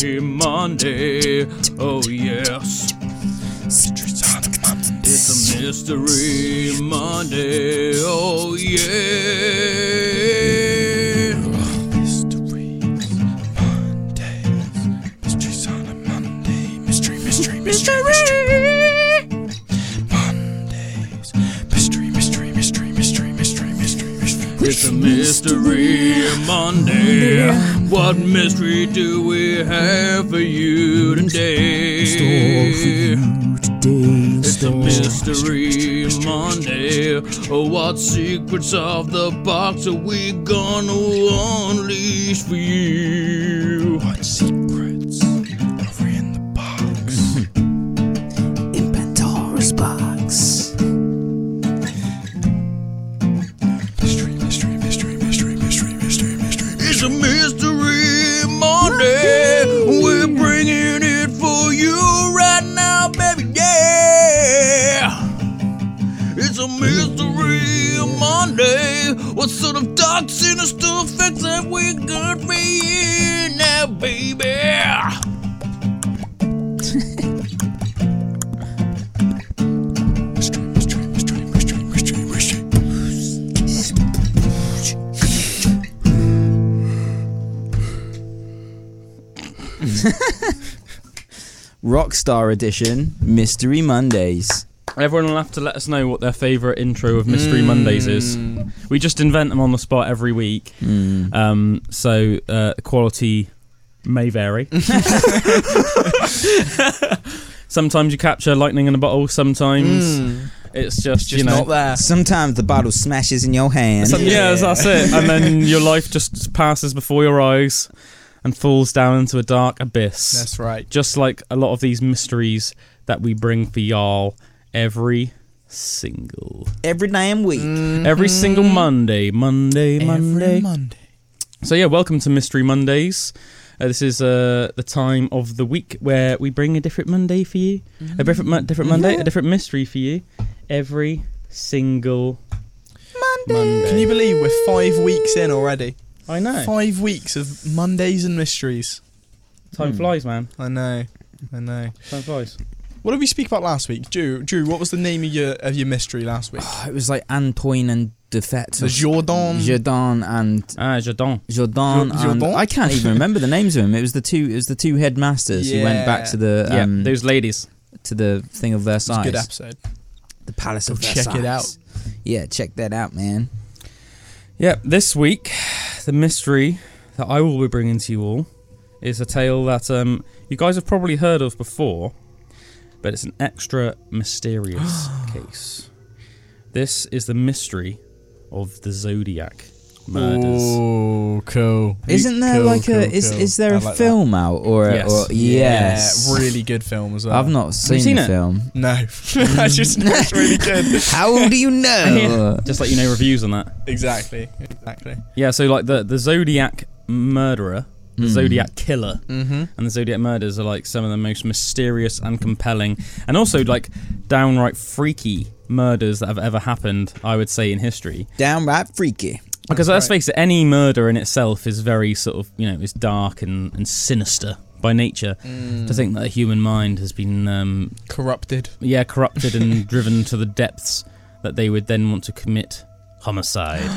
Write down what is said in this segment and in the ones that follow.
Mystery Monday. Oh, yes. It's a Mystery Monday. Oh, yeah. Mysteries, Mondays, mysteries on a Monday, mystery, mystery, mystery, mystery. Mystery, mystery, mystery, mystery, mystery, mystery, mystery. It's a Mystery Monday. What mystery do Oh, what secrets of the box are we gonna unleash for you? Rockstar edition, Mystery Mondays. Everyone will have to let us know what their favourite intro of Mystery Mondays is. We just invent them on the spot every week. Mm. Um, so uh, quality may vary. sometimes you capture lightning in a bottle. Sometimes it's just, Just you know. not there. Sometimes the bottle smashes in your hand. some- yeah, that's it. And then your life just passes before your eyes and falls down into a dark abyss. That's right. just like a lot of these mysteries that we bring for y'all every single Every damn week. every single Monday, Monday, Monday. Every Monday. So yeah, welcome to Mystery Mondays. Uh, this is uh, the time of the week where we bring a different Monday for you, a different mo- different Monday, a different mystery for you every single Monday. Can you believe we're five weeks in already? I know. Five weeks of Mondays and mysteries. Time flies, man. I know. I know. Time flies. What did we speak about last week? Drew, Drew, what was the name of your of your mystery last week? It was like Antoine and Defet. The Jordan. Jordan and Ah, Jadon. Jordan. Jo- and Jordan? I can't even remember the names of them. It was the two. It was the two headmasters who went back Yeah. to the Yeah, um, those ladies. to the thing of It's a Versailles, good episode. the Palace Go of check Versailles. it out. Yeah, check that out, man. Yeah, this week, the mystery that I will be bringing to you all is a tale that um, you guys have probably heard of before, but it's an extra mysterious case. This is the mystery of the Zodiac murders. Oh, cool. Isn't there Cool, like cool, a is cool. is there I a like that. film out or, Yes. or yes? Yeah, really good film as well. I've not seen, seen the it? film. No, I just know it's really good. How do you know? Just let you know reviews on that. exactly, exactly. Yeah, so like the, the Zodiac murderer, the Mm. Zodiac killer, Mm-hmm. and the Zodiac murders are like some of the most mysterious and compelling, and also like downright freaky murders that have ever happened. I would say in history, Downright freaky. Because That's let's right. face it, any murder in itself is very sort of you know is dark and, and sinister by nature. To think that a human mind has been um, Corrupted. yeah corrupted and driven to the depths that they would then want to commit homicide.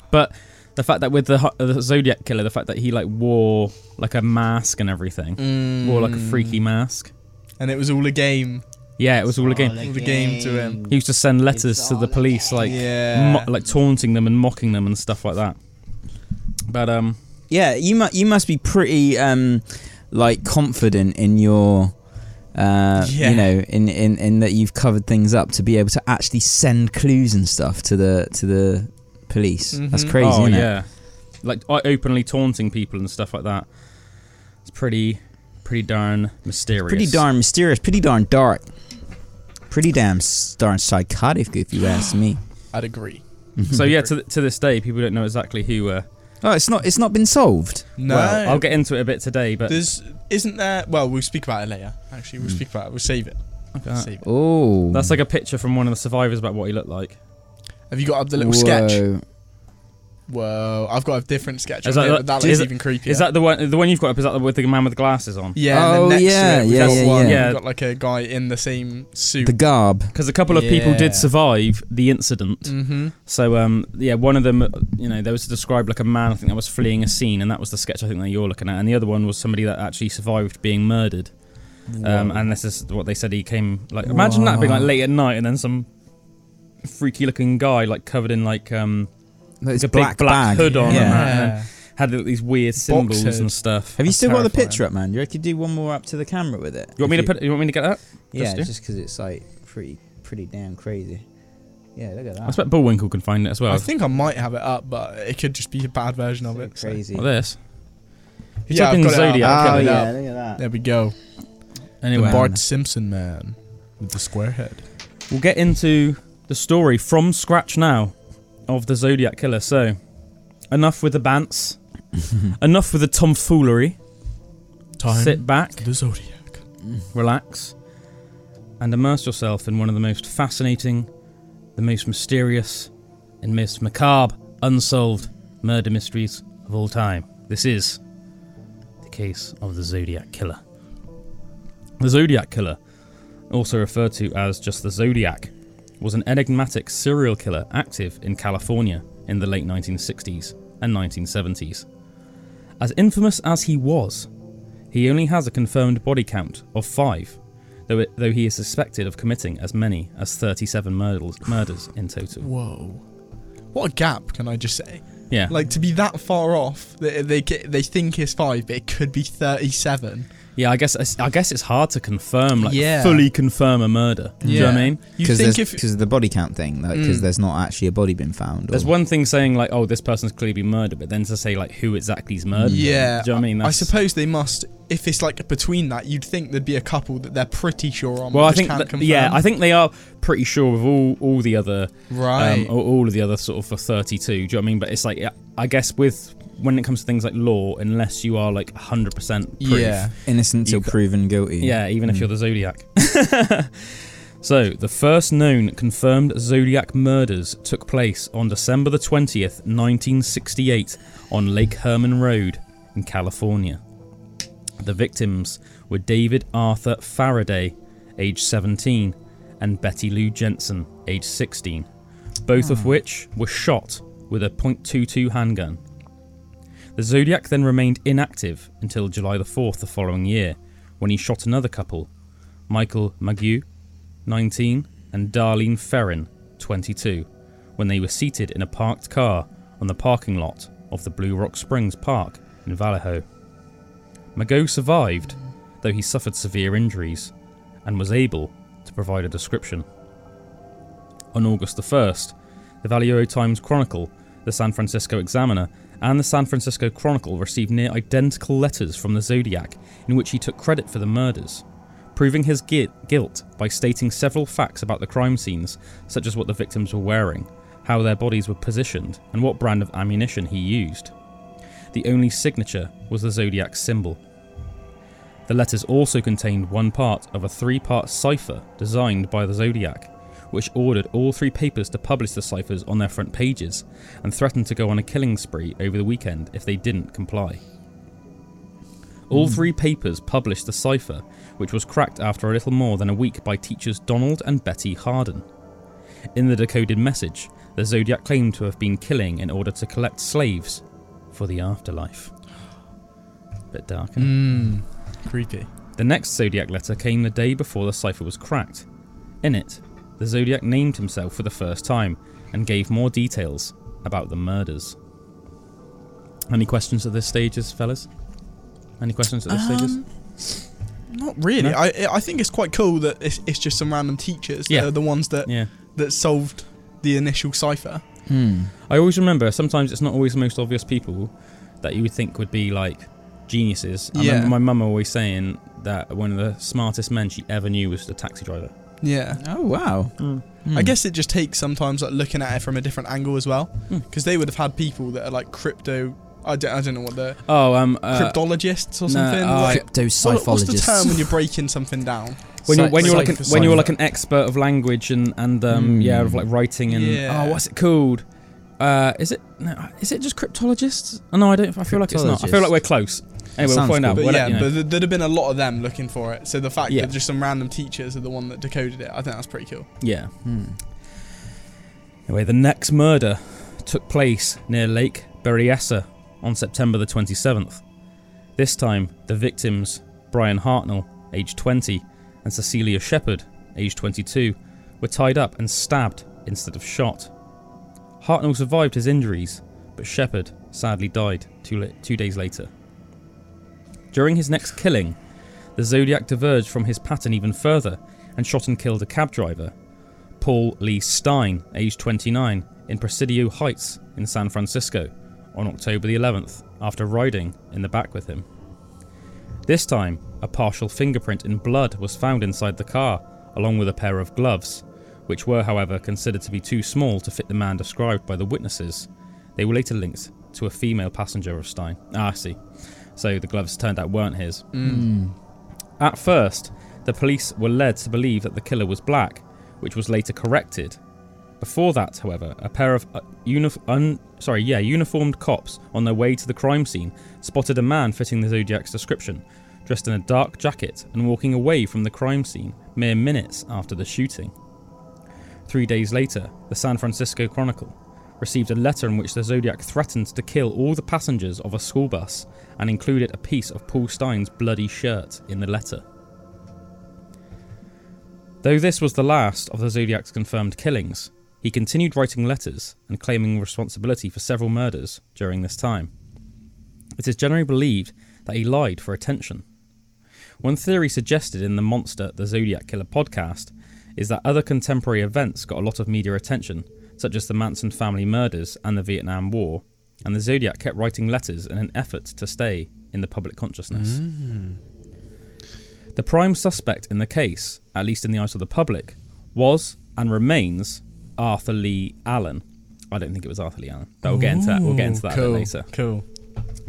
but the fact that with the, the Zodiac killer, the fact that he like wore like a mask and everything, wore like a freaky mask. And it was all a game. Yeah, it was all a game. All a game to him. He used to send letters to the police, like Yeah. mo- like taunting them and mocking them and stuff like that. But um, Yeah, you mu- you must be pretty um like confident in your uh Yeah. you know in, in in that you've covered things up to be able to actually send clues and stuff to the to the police. That's Mhm. crazy, oh isn't it? yeah, like openly taunting people and stuff like that. It's pretty, pretty darn mysterious. Pretty darn mysterious, pretty darn dark. Pretty damn s- darn psychotic if you ask me. I'd agree. So yeah, to th- to this day, people don't know exactly who. Uh, Oh, it's not it's not been solved. No. Well, I'll get into it a bit today, but There's isn't there? Well, we'll speak about it later. Actually, we'll speak about it. We'll save it. Okay. Save it. Oh. that's like a picture from one of the survivors about what he looked like. Have you got up the little sketch? Whoa. Whoa, I've got a different sketch. Is that here, the- but that is looks even creepier. Is that the one? The one you've got up is that the, with the man with the glasses on? Yeah. Oh, and then next yeah, to it, yeah, yeah, one, yeah. We've got like a guy in the same suit. The garb. Because a couple of people did survive the incident. mm-hmm. So um, yeah, one of them, you know, there was described like a man I think that was fleeing a scene, and that was the sketch I think that you're looking at, and the other one was somebody that actually survived being murdered. Um, and this is what they said he came like. Imagine that being like late at night, and then some freaky looking guy like covered in like um It's a big black hood on Yeah. and that, and had these weird symbols hood. and stuff. Have you That's still got the picture up, man? You reckon do one more up to the camera with it? You want me If to put? You want me to get that? Yeah, Just just because it's like pretty, pretty damn crazy. Yeah, look at that. I expect Bullwinkle can find it as well. I think I might have it up, but it could just be a bad version of So it. so- crazy. What this? If you Yeah, type I've in got it up. Zodiac I've oh got up. yeah, look at that. There we go. anyway, the Bart Simpson man with the square head. we'll get into the story from scratch now of the Zodiac Killer. So, enough with the bants, enough with the tomfoolery. Time Sit back, the Zodiac. relax, and immerse yourself in one of the most fascinating, the most mysterious, and most macabre unsolved murder mysteries of all time. This is the case of the Zodiac Killer. The Zodiac Killer, also referred to as just the Zodiac, was an enigmatic serial killer active in California in the late 1960s and 1970s. As infamous as he was, he only has a confirmed body count of five, though, it, though he is suspected of committing as many as 37 murders, murders in total. Whoa. What a gap, can I just say? Yeah. Like to be that far off, they they, they think it's five, but it could be thirty-seven. Yeah, I guess I guess it's hard to confirm, like Yeah. fully confirm a murder. Do you know what I mean? Because think if because of the body count thing, because Mm. there's not actually a body been found. There's one thing saying like, oh, this person's clearly been murdered, but then to say like who exactly is murdered. them, Yeah, do you know what I mean? I suppose they must. If it's like between that, you'd think there'd be a couple that they're pretty sure on. Well, I think can't that, yeah, I think they are pretty sure of all all the other right. um, all, all of the other sort of for 32. Do you know what I mean? But it's like I guess with when it comes to things like law, unless you are like 100 percent proof, yeah, innocent till proven guilty. Yeah, even if Mm. you're the Zodiac. so, the first known confirmed Zodiac murders took place on December the 20th, 1968, on Lake Herman Road in California. The victims were David Arthur Faraday, age 17, and Betty Lou Jensen, age 16, both of which were shot with a .22 handgun. The Zodiac then remained inactive until July the 4th the following year, when he shot another couple, Michael Mageau, 19, and Darlene Ferrin, 22, when they were seated in a parked car on the parking lot of the Blue Rock Springs Park in Vallejo. Mageau survived, though he suffered severe injuries, and was able to provide a description. On August the 1st, the Vallejo Times Chronicle, the San Francisco Examiner, and the San Francisco Chronicle received near identical letters from the Zodiac in which he took credit for the murders, proving his gui- guilt by stating several facts about the crime scenes, such as what the victims were wearing, how their bodies were positioned, and what brand of ammunition he used. The only signature was the Zodiac symbol. The letters also contained one part of a three part cipher designed by the Zodiac, which ordered all three papers to publish the ciphers on their front pages and threatened to go on a killing spree over the weekend if they didn't comply. All three papers published the cipher, which was cracked after a little more than a week by teachers Donald and Betty Harden. In the decoded message, the Zodiac claimed to have been killing in order to collect slaves for the afterlife. Bit dark, mm, creepy. The next Zodiac letter came the day before the cipher was cracked. In it, the Zodiac named himself for the first time and gave more details about the murders. Any questions at this stages, fellas? Any questions at this stages? Um, Not really. No? I I think it's quite cool that it's, it's just some random teachers. Yeah. are the ones that Yeah. that solved the initial cipher. Hmm. I always remember sometimes it's not always the most obvious people that you would think would be like geniuses. I Yeah. remember my mum always saying that one of the smartest men she ever knew was the taxi driver. Yeah. Oh wow. Hmm. I guess it just takes sometimes like looking at it from a different angle as well, Hmm. because they would have had people that are like crypto. I don't, I don't know what the Oh, um, uh, cryptologists or no, something. uh, like, Crypto what- what's the term when you're breaking something down? when you're when you're like an, when you're like an expert of language and and um, Mm. yeah of like writing and Yeah. oh what's it called? Uh, is it? No, is it just cryptologists? Oh, no, I don't. I feel like it's not. I feel like we're close. Anyway, we'll Sounds find out. But We'll yeah, let you know. but th- there'd have been a lot of them looking for it. So the fact Yeah. that just some random teachers are the one that decoded it, I think that's pretty cool. yeah. Hmm. Anyway, the next murder took place near Lake Berryessa on September the 27th. This time, the victims, Brian Hartnell, aged 20, and Cecelia Shepard, aged 22, were tied up and stabbed instead of shot. Hartnell survived his injuries, but Shepard sadly died two, la- two days later. During his next killing, the Zodiac diverged from his pattern even further and shot and killed a cab driver, Paul Lee Stine, aged 29, in Presidio Heights in San Francisco on October the 11th after riding in the back with him. This time, a partial fingerprint in blood was found inside the car, along with a pair of gloves, which were, however, considered to be too small to fit the man described by the witnesses. They were later linked to a female passenger of Stine. Ah, I see. So the gloves turned out weren't his. Hmm. At first, the police were led to believe that the killer was black, which was later corrected. Before that, however, a pair of uh, unif- un- sorry, yeah, uniformed cops on their way to the crime scene spotted a man fitting the Zodiac's description, dressed in a dark jacket and walking away from the crime scene mere minutes after the shooting. Three days later, the San Francisco Chronicle received a letter in which the Zodiac threatened to kill all the passengers of a school bus and included a piece of Paul Stine's bloody shirt in the letter. Though this was the last of the Zodiac's confirmed killings, he continued writing letters and claiming responsibility for several murders during this time. It is generally believed that he lied for attention. One theory suggested in the Monster the Zodiac Killer podcast is that other contemporary events got a lot of media attention, such as the Manson family murders and the Vietnam War, and the Zodiac kept writing letters in an effort to stay in the public consciousness. The prime suspect in the case, at least in the eyes of the public, was and remains Arthur Leigh Allen. I don't think it was Arthur Leigh Allen, but we'll get into that. We'll get into that a bit cool, later. Cool.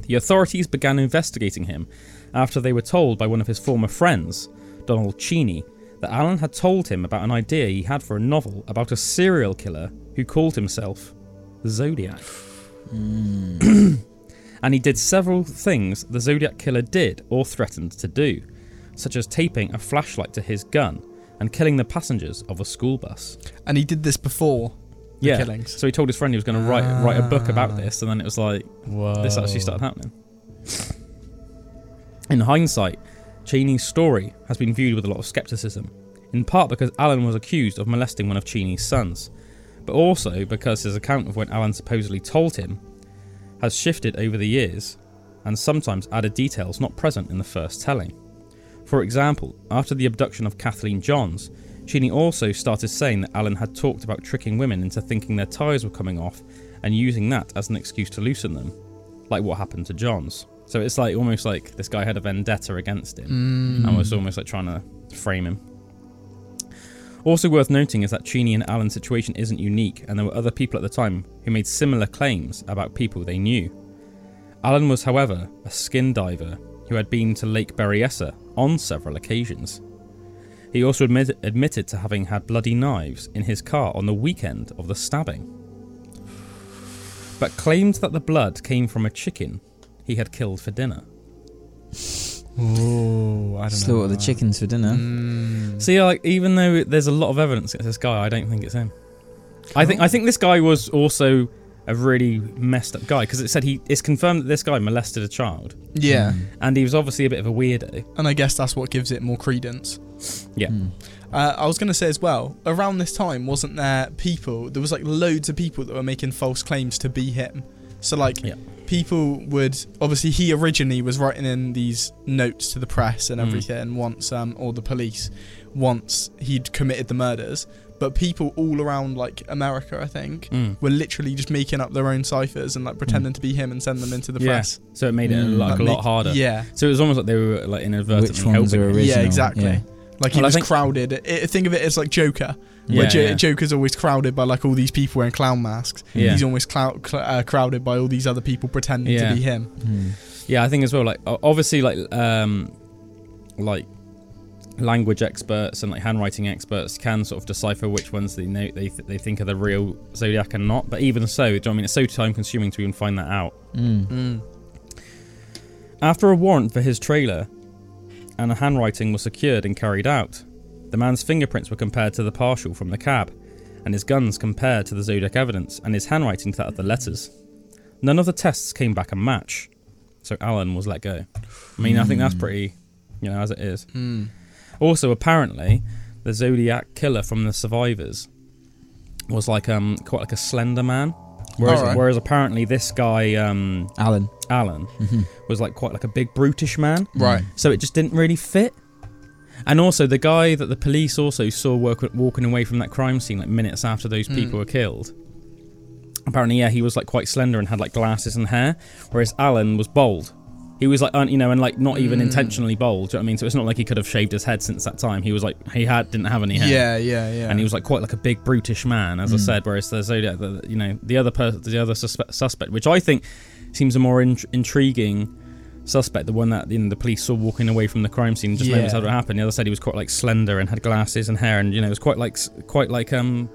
The authorities began investigating him after they were told by one of his former friends, Donald Cheney, that Allen had told him about an idea he had for a novel about a serial killer who called himself the Zodiac. Hmm. and he did several things the Zodiac killer did or threatened to do, such as taping a flashlight to his gun and killing the passengers of a school bus. And he did this before the yeah. killings. So he told his friend he was going to write write a book about this, and then it was like, Whoa. this actually started happening. In hindsight, Cheney's story has been viewed with a lot of skepticism, in part because Allen was accused of molesting one of Cheney's sons, but also because his account of when Allen supposedly told him has shifted over the years and sometimes added details not present in the first telling. For example, after the abduction of Kathleen Johns, Cheney also started saying that Allen had talked about tricking women into thinking their ties were coming off and using that as an excuse to loosen them, like what happened to Johns. So it's like almost like this guy had a vendetta against him mm. and was almost like trying to frame him. Also worth noting is that Cheney and Allen's situation isn't unique, and there were other people at the time who made similar claims about people they knew. Allen was, however, a skin diver who had been to Lake Berryessa on several occasions. He also admit- admitted to having had bloody knives in his car on the weekend of the stabbing, but claimed that the blood came from a chicken he had killed for dinner. Ooh, I don't know. The chickens for dinner. Mm. See, like even though there's a lot of evidence against this guy, I don't think it's him. I think I think this guy was also a really messed up guy because it said he it's confirmed that this guy molested a child Yeah, and he was obviously a bit of a weirdo. and I guess that's what gives it more credence. Yeah. Hmm. Uh, I was going to say as well, around this time, wasn't there people, there was like loads of people that were making false claims to be him. So, like, Yeah. People would, obviously, he originally was writing in these notes to the press and Mm. everything once, um, or the police, once he'd committed the murders. But people all around, like, America, I think, Mm. were literally just making up their own ciphers and, like, pretending to be him and send them into the Yeah. press. So it made it Mm. like Like, a lot make- harder. Yeah. So it was almost like they were like inadvertently Which ones helping. are original? Yeah, exactly. Yeah. Like he Well, was think- crowded. I think of it as like Joker, Yeah, where Jo- yeah. Joker's always crowded by like all these people wearing clown masks. Yeah. He's almost clou- cl- uh, crowded by all these other people pretending Yeah. to be him. Hmm. Yeah, I think as well. Like obviously, like um, like language experts and like handwriting experts can sort of decipher which ones they know they, th- they think are the real zodiac and not. But even so, do you know what I mean? It's so time consuming to even find that out. Mm. Mm. After a warrant for his trailer and a handwriting was secured and carried out, the man's fingerprints were compared to the partial from the cab, and his guns compared to the Zodiac evidence, and his handwriting to that of the letters. None of the tests came back a match, so Allen was let go. I mean, I think that's pretty, you know, as it is. Mm. Also, apparently, the Zodiac killer from the survivors was like um quite like a slender man, whereas Alright. whereas apparently this guy um Allen. Allen was like quite like a big brutish man. Right. So it just didn't really fit. And also, the guy that the police also saw work, walking away from that crime scene like minutes after those people Mm. were killed. Apparently, yeah, he was like quite slender and had like glasses and hair, whereas Allen was bald. He was like, you know, and like not even Mm. intentionally bald. Do you know what I mean? So it's not like he could have shaved his head since that time. He was like, he had didn't have any hair. Yeah, yeah, yeah. And he was like quite like a big brutish man, as I Mm. said. Whereas the Zodiac, the, you know, the other per- the other suspe- suspect, which I think seems a more in- intriguing suspect, the one that you know the police saw walking away from the crime scene just moments Yeah. after it happened. The other said he was quite like slender and had glasses and hair, and you know, it was quite like quite like um.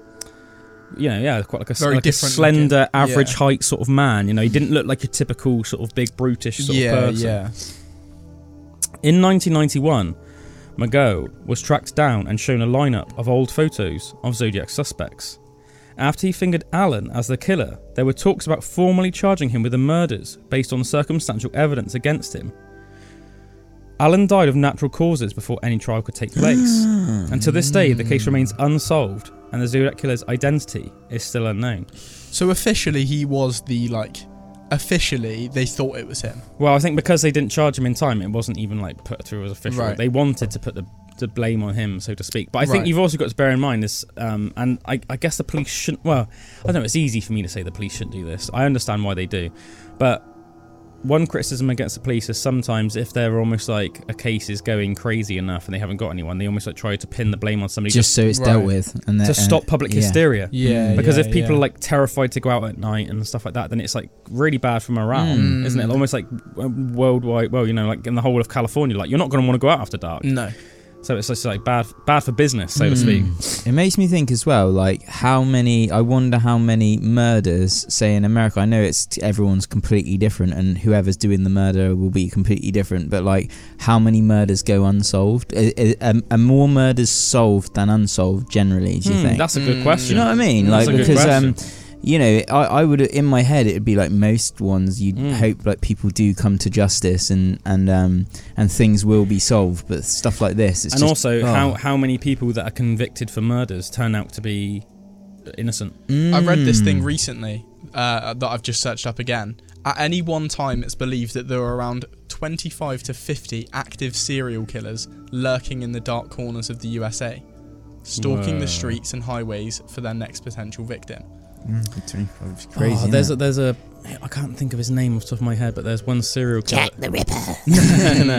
You know, yeah, quite like a, Very like a slender, looking, average yeah. height sort of man. You know, he didn't look like a typical sort of big, brutish sort yeah, of person. yeah. In 1991, Mageau was tracked down and shown a lineup of old photos of Zodiac suspects. After he fingered Allen as the killer, there were talks about formally charging him with the murders based on circumstantial evidence against him. Allen died of natural causes before any trial could take place, ah. and to this day, the case remains unsolved, and the Zodiac killer's identity is still unknown. So officially, he was the like. Officially, they thought it was him. Well, I think because they didn't charge him in time, it wasn't even like put through as official. Right. They wanted to put the, the blame on him, so to speak. But I think you've also got to bear in mind this, um, and I, I guess the police shouldn't. Well, I don't know. It's easy for me to say the police shouldn't do this. I understand why they do, but one criticism against the police is sometimes if they're almost like a case is going crazy enough and they haven't got anyone, they almost like try to pin the blame on somebody Just so it's Right. dealt with, and to then stop public yeah. hysteria. Yeah, Because yeah, if people yeah. are like terrified to go out at night and stuff like that, then it's like really bad for morale, Mm. isn't it? Almost like uh, worldwide. Well, you know, like in the whole of California, like you're not going to want to go out after dark. no, So it's just like bad, bad for business, so to speak. Mm. It makes me think as well, like how many. I wonder how many murders, say in America. I know it's everyone's completely different, and whoever's doing the murder will be completely different. But like, how many murders go unsolved? Are, are, are more murders solved than unsolved generally? Do you Hmm, think? That's a good Mm. question. Do you know what I mean? That's Like a good because question. You know, I, I would in my head it'd be like most ones. You'd Mm. hope like people do come to justice and and um and things will be solved. But stuff like this, it's and just, also, oh. how how many people that are convicted for murders turn out to be innocent? I read this thing Mm. recently uh, that I've just searched up again. At any one time, it's believed that there are around 25 to 50 active serial killers lurking in the dark corners of the USA, stalking Whoa. the streets and highways for their next potential victim. It's crazy. Oh, there's a, there's a I can't think of his name off the top of my head, but there's one serial killer. Jack the Ripper. no,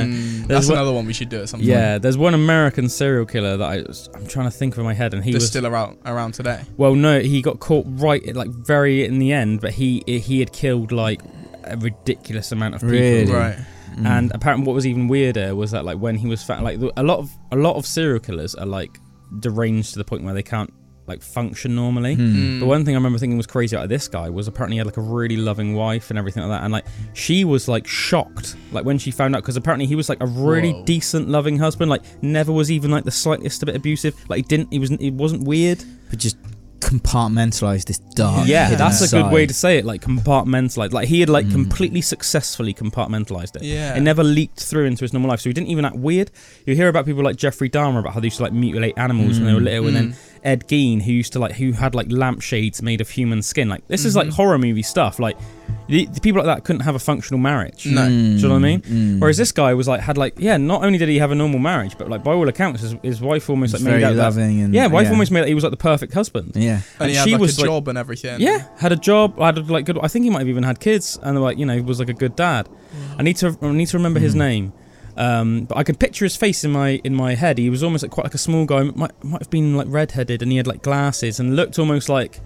Mm, There's That's one- another one we should do at some point. Yeah, there's one American serial killer that I, I'm trying to think of in my head, and he That's was still around around today. Well, no, he got caught right like very in the end, but he he had killed like a ridiculous amount of people. Really? Right. Mm. And apparently, what was even weirder was that like when he was found, like a lot of a lot of serial killers are like deranged to the point where they can't like function normally. Hmm. Mm. But one thing I remember thinking was crazy about this guy was apparently he had like a really loving wife and everything like that, and like she was like shocked like when she found out because apparently he was like a really Whoa. decent, loving husband, like never was even like the slightest bit abusive. Like he didn't, he was, it wasn't weird. but just compartmentalize this dark. yeah, hidden that's a good way to say it. Like compartmentalized. Like he had like Mm. completely successfully compartmentalized it. Yeah. It never leaked through into his normal life, so he didn't even act weird. You hear about people like Jeffrey Dahmer about how they used to like mutilate animals when they were Mm. little, and then Mm. Ed Gein who used to like who had like lampshades made of human skin. Like this is like Mhm. horror movie stuff. Like the, the people like that couldn't have a functional marriage. No. Do you know what I mean? Mm. Whereas this guy was like had like yeah, not only did he have a normal marriage, but like by all accounts, his, his wife almost like It's made very out that and yeah, wife almost made that he was like the perfect husband. yeah. And he and had she like was, a like- job and everything. Yeah, had a job. Had like good. I think he might have even had kids, and like you know, was like a good dad. I need to. I need to remember his Mm. name. Um, but I can picture his face in my in my head. He was almost like quite like a small guy. Might might have been like redheaded, and he had like glasses and looked almost like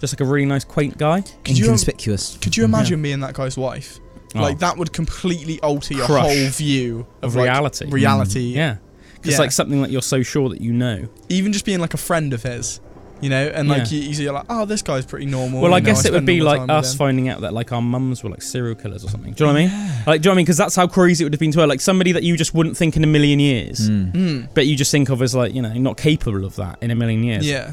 just like a really nice, quaint guy. Could you- Inconspicuous. Could you imagine being that guy's wife? Oh, Like that would completely alter your Crush whole view of of like, reality. reality. Yeah, because Yeah. like something that you're so sure that you know. Even just being like a friend of his, you know, and like Yeah. you, you're like, oh, this guy's pretty normal. Well, I you know, guess it would be like us finding out that like our mums were like serial killers or something. Do you know what I mean? Like, do you know what I mean? Because that's how crazy it would have been to her. Like somebody that you just wouldn't think in a million years, Mm. Mm. but you just think of as like you know not capable of that in a million years. Yeah.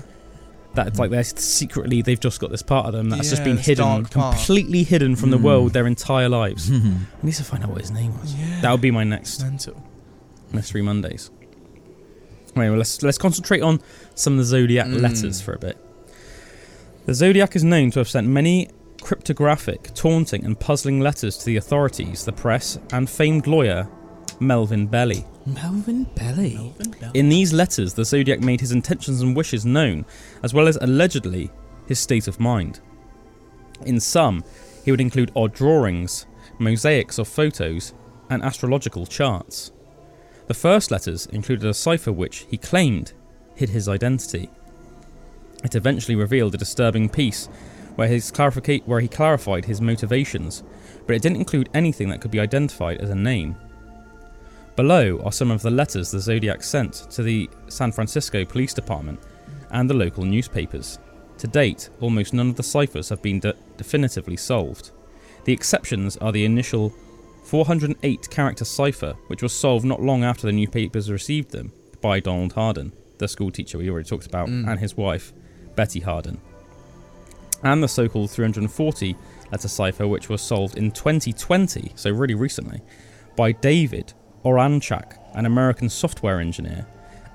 That it's like they're secretly they've just got this part of them that's just been hidden, dark part. completely hidden from the Mm. world their entire lives. Mm. I need to find out what his name was. Yeah. That would be my next mental. Mystery Mondays. Anyway, well, let's let's concentrate on some of the zodiac Mm. letters for a bit. The zodiac is known to have sent many cryptographic, taunting, and puzzling letters to the authorities, the press, and famed lawyer Melvin Belli. Melvin Belli. In these letters, the zodiac made his intentions and wishes known, as well as allegedly his state of mind. In some, he would include odd drawings, mosaics of photos, and astrological charts. The first letters included a cipher which, he claimed, hid his identity. It eventually revealed a disturbing piece where, his clarifica- where he clarified his motivations, but it didn't include anything that could be identified as a name. Below are some of the letters the Zodiac sent to the San Francisco Police Department and the local newspapers. To date, almost none of the ciphers have been de- definitively solved. The exceptions are the initial 408 character cipher, which was solved not long after the newspapers received them by Donald Harden, the school teacher we already talked about, Mm. and his wife, Betty Harden. And the so called 340 letter cipher, which was solved in 2020, so really recently, by David Oranchak, an American software engineer,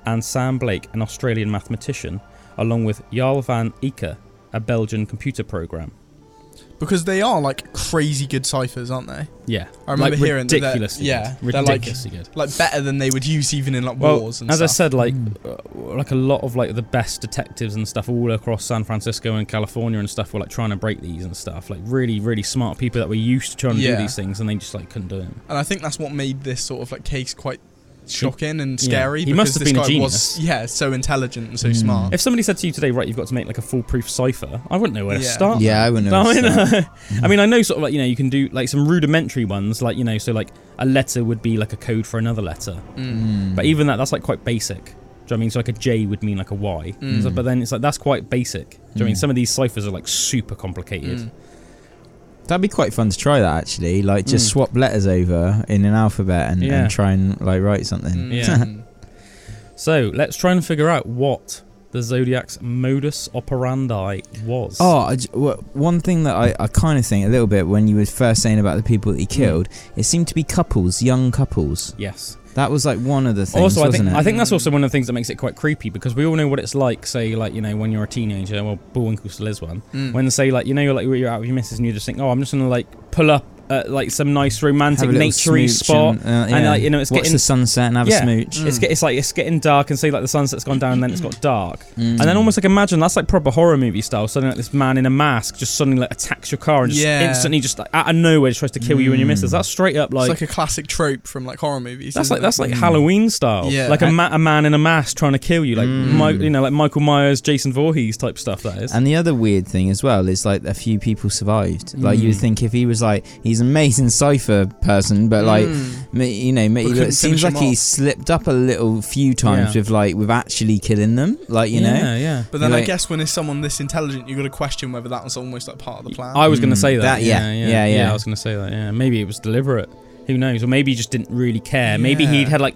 and Sam Blake, an Australian mathematician, along with Jarl van Eycke, a Belgian computer program. Because they are like crazy good ciphers, aren't they? Yeah, I remember like hearing that they're- ridiculously yeah, good. they're like- ridiculously good. Like better than they would use even in like Well, wars and stuff. as I said, like Mm. uh, like a lot of like the best detectives and stuff all across San Francisco and California and stuff were like trying to break these and stuff. Like really, really smart people that were used to trying to Yeah. do these things and they just like couldn't do it. and I think that's what made this sort of like case quite shocking and Yeah. scary. He because must have this been a guy genius. Was, yeah, so intelligent and so Mm. smart. If somebody said to you today, right, you've got to make like a foolproof cipher, I wouldn't know where to start. Yeah, I wouldn't know. I where to mean, start. I mean, I know sort of like you know you can do like some rudimentary ones, like you know, so like a letter would be like a code for another letter, Mm. Mm. but even that, that's like quite basic. Do you know what I mean? So like a J would mean like a Y, Mm. So- but then it's like that's quite basic. Do you know I mean? Mm. Some of these ciphers are like super complicated. Mm. That'd be quite fun to try that actually. Like just Mm. swap letters over in an alphabet and, Yeah. and try and like write something. Mm. Yeah. So let's try and figure out what the Zodiac's modus operandi was. Oh, I j- w- one thing that I, I kind of think a little bit when you were first saying about the people that he Hmm. killed, it seemed to be couples, young couples. yes. That was like one of the things, also, I wasn't think it? I think that's also one of the things that makes it quite creepy because we all know what it's like. Say, like you know, when you're a teenager. Well, Bullwinkle still is one. Mm. When say like you know you're like you're out with your missus and you just think, oh, I'm just gonna like pull up at like some nice romantic Have a little naturey spot. and, uh, and, like, you know, it's watch getting- the sunset and have Yeah. a smooch. Mm. It's get, it's like it's getting dark and see like the sunset's gone down and then it's got dark. Mm. And then almost like imagine that's like proper horror movie style. Suddenly like this man in a mask just suddenly like attacks your car and just Yeah. instantly just like out of nowhere just tries to kill you and your Mm. missus. That's straight up like it's like, like a classic trope from like horror movies. that's like it? that's like Mm. Halloween style. Yeah. Like a, ma- a man in a mask trying to kill you, like Mm. Mi- you know like Michael Myers, Jason Voorhees type stuff. That is. And the other weird thing as well is like a few people survived. Like you Mm. would think if he was like he's an amazing cipher person, but like Mm. you know, But it seems like him he slipped up a little few times Yeah. with like with actually killing them. Like you know, yeah, yeah. But then I Like- guess when it's someone this intelligent, you got to question whether that was almost like part of the plan. I was going to Mm. say that. That- yeah, yeah, yeah, yeah. I was going to say that. Yeah, maybe it was deliberate. Who knows? Or maybe he just didn't really care. Maybe he'd had like,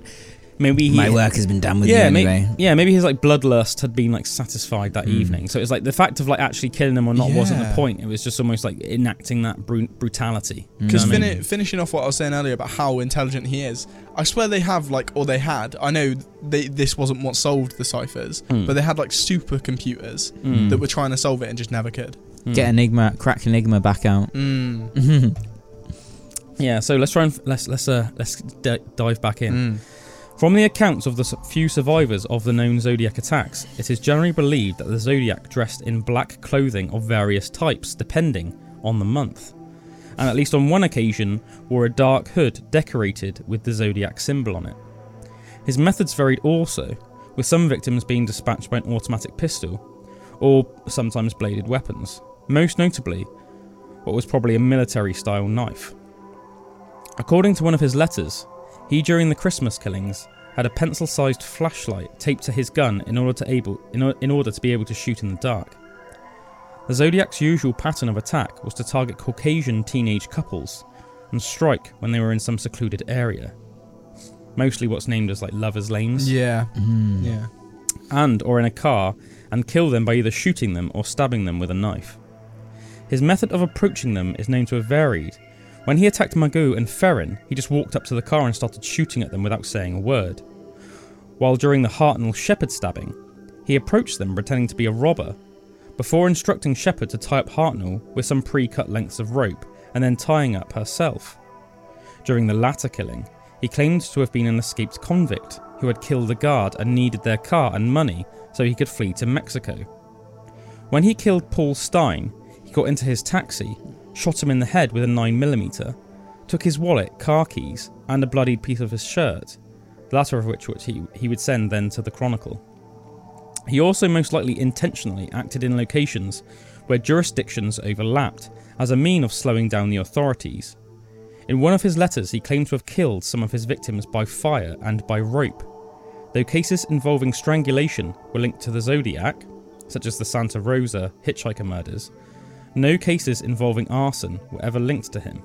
maybe he. my work has been done with yeah, you may- anyway. yeah, maybe his like bloodlust had been like satisfied that Mm. evening. So it's like the fact of like actually killing him or not wasn't the point. It was just almost like enacting that bru- brutality. Because You know I fini- finishing off what I was saying earlier about how intelligent he is, I swear they have like, or they had. I know they this wasn't what solved the ciphers, Mm. but they had like supercomputers Mm. that were trying to solve it and just never could. Mm. Get Enigma, crack Enigma back out. Mm. Yeah, so let's try and f- let's let's uh let's d- dive back in. From the accounts of the few survivors of the known Zodiac attacks, it is generally believed that the Zodiac dressed in black clothing of various types, depending on the month, and at least on one occasion wore a dark hood decorated with the Zodiac symbol on it. His methods varied also, with some victims being dispatched by an automatic pistol, or sometimes bladed weapons, most notably, what was probably a military style knife. According to one of his letters, He, during the Christmas killings, had a pencil-sized flashlight taped to his gun in order to able in, o- in order to be able to shoot in the dark. The Zodiac's usual pattern of attack was to target Caucasian teenage couples and strike when they were in some secluded area, mostly what's named as like lovers' lanes, Yeah. Mm. Yeah. and or in a car, and kill them by either shooting them or stabbing them with a knife. His method of approaching them is known to have varied. When he attacked Mageau and Ferrin, he just walked up to the car and started shooting at them without saying a word. While during the Hartnell Shepard stabbing, he approached them pretending to be a robber, before instructing Shepard to tie up Hartnell with some pre cut lengths of rope and then tying up herself. During the latter killing, he claimed to have been an escaped convict who had killed a guard and needed their car and money so he could flee to Mexico. When he killed Paul Stine, he got into his taxi, shot him in the head with a 9mm, took his wallet, car keys, and a bloodied piece of his shirt, the latter of which, which he, he would send then to the Chronicle. He also most likely intentionally acted in locations where jurisdictions overlapped as a mean of slowing down the authorities. In one of his letters, he claimed to have killed some of his victims by fire and by rope. Though cases involving strangulation were linked to the Zodiac, such as the Santa Rosa hitchhiker murders, no cases involving arson were ever linked to him.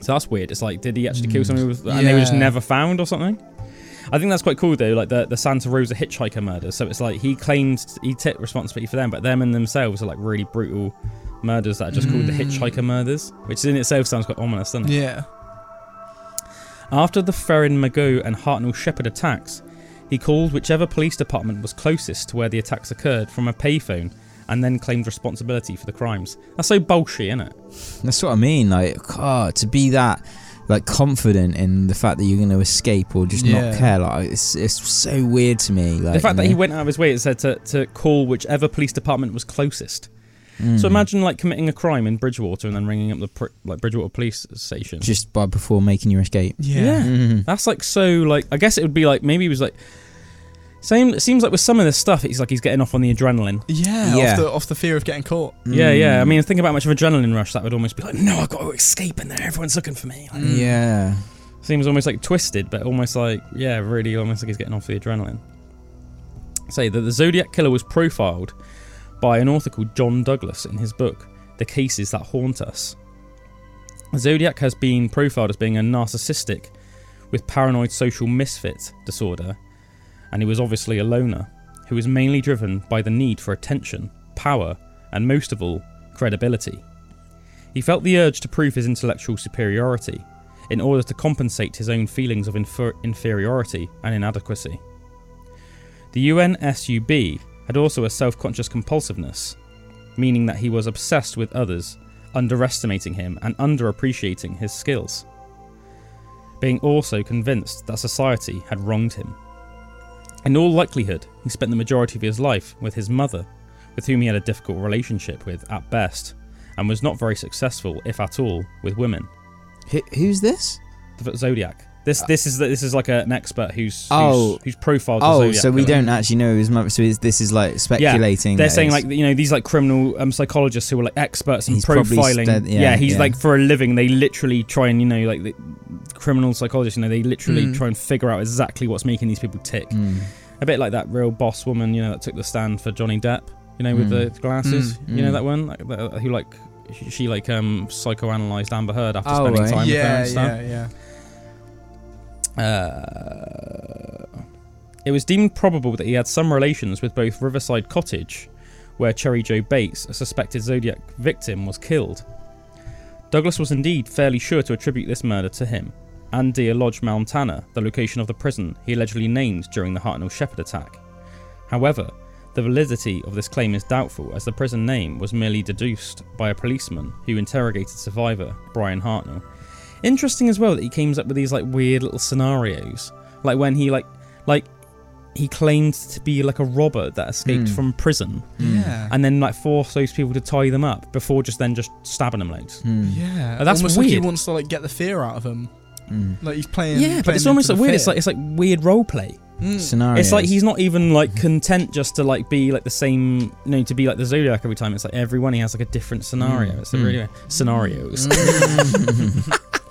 So that's weird. It's like, did he actually kill somebody with, and they were just Yeah. never found or something? I think that's quite cool though, like the, the Santa Rosa hitchhiker murders. So it's like he claimed he took responsibility for them, but them and themselves are like really brutal murders that are just called the Mm. hitchhiker murders, which in itself sounds quite ominous, doesn't it? Yeah. After the Ferrin Mageau and Hartnell Shepard attacks, he called whichever police department was closest to where the attacks occurred from a payphone and then claimed responsibility for the crimes. That's so bullshit, isn't it? That's what I mean. Like, God, to be that like confident in the fact that you're going to escape or just Yeah. not care, like it's it's so weird to me. Like the fact you that he went out of his way, it said to, to call whichever police department was closest. Mm. So imagine like committing a crime in Bridgewater and then ringing up the pr- like Bridgewater police station. just by before making your escape. Yeah. Mhm. That's like so like I guess it would be like maybe he was like same it seems like with some of this stuff it's like he's getting off on the adrenaline. Yeah. Yeah. Off the off the fear of getting caught. Yeah, yeah. I Mm. mean think about how much of adrenaline rush that would almost be like, no, I've got to escape in there, everyone's looking for me. Like, Mm. yeah. Seems almost like twisted, but almost like yeah, really almost like he's getting off the adrenaline. Say that the Zodiac killer was profiled by an author called John Douglas in his book, The Cases That Haunt Us. Zodiac has been profiled as being a narcissistic with paranoid social misfit disorder, and he was obviously a loner who was mainly driven by the need for attention, power, and most of all, credibility. He felt the urge to prove his intellectual superiority in order to compensate his own feelings of infer- inferiority and inadequacy. The UNSUB had also a self conscious compulsiveness, meaning that he was obsessed with others, underestimating him and underappreciating his skills. Being also convinced that society had wronged him. In all likelihood, he spent the majority of his life with his mother, with whom he had a difficult relationship with at best, and was not very successful, if at all, with women Who, who's this? the Zodiac. This this is this is like an expert who's who's, Oh. who's profiled. the Oh, Zodiac so we killer. don't actually know his mother. So is- this is like speculating. Yeah, They're saying it's- like you know these like criminal um, psychologists who are like experts in He's probably profiling. stud- yeah, yeah, he's yeah. like for a living. They literally try and you know like the criminal psychologists. You know they literally Mm. try and figure out exactly what's making these people tick. Mm. A bit like that real boss woman you know that took the stand for Johnny Depp. You know with Mm. the glasses. Mm, You know mm. that one like, that, who like she, she like um psychoanalyzed Amber Heard after Oh, spending right. time with her Yeah, and stuff. yeah, yeah. Uh, it was deemed probable that he had some relations with both Riverside Cottage, where Cheri Jo Bates, a suspected Zodiac victim, was killed. Douglas was indeed fairly sure to attribute this murder to him, and Deer Lodge, Montana, the location of the prison he allegedly named during the Hartnell Shepard attack. However, the validity of this claim is doubtful, as the prison name was merely deduced by a policeman who interrogated survivor Brian Hartnell. Interesting as well that he came up with these like weird little scenarios, like when he like like he claimed to be like a robber that escaped Hmm. from prison, Yeah. and then like forced those people to tie them up before just then just stabbing them loads. Mm. yeah. Oh, that's almost like he wants to like get the fear out of them. Mm. Like he's playing. Yeah, but it's almost like the weird. It's like it's like weird role play. Mm. Scenarios. It's like he's not even like content just to like be like the same, you know, to be like the Zodiac every time. It's like every one he has like a different scenario. Mm, It's a mm. really scenarios.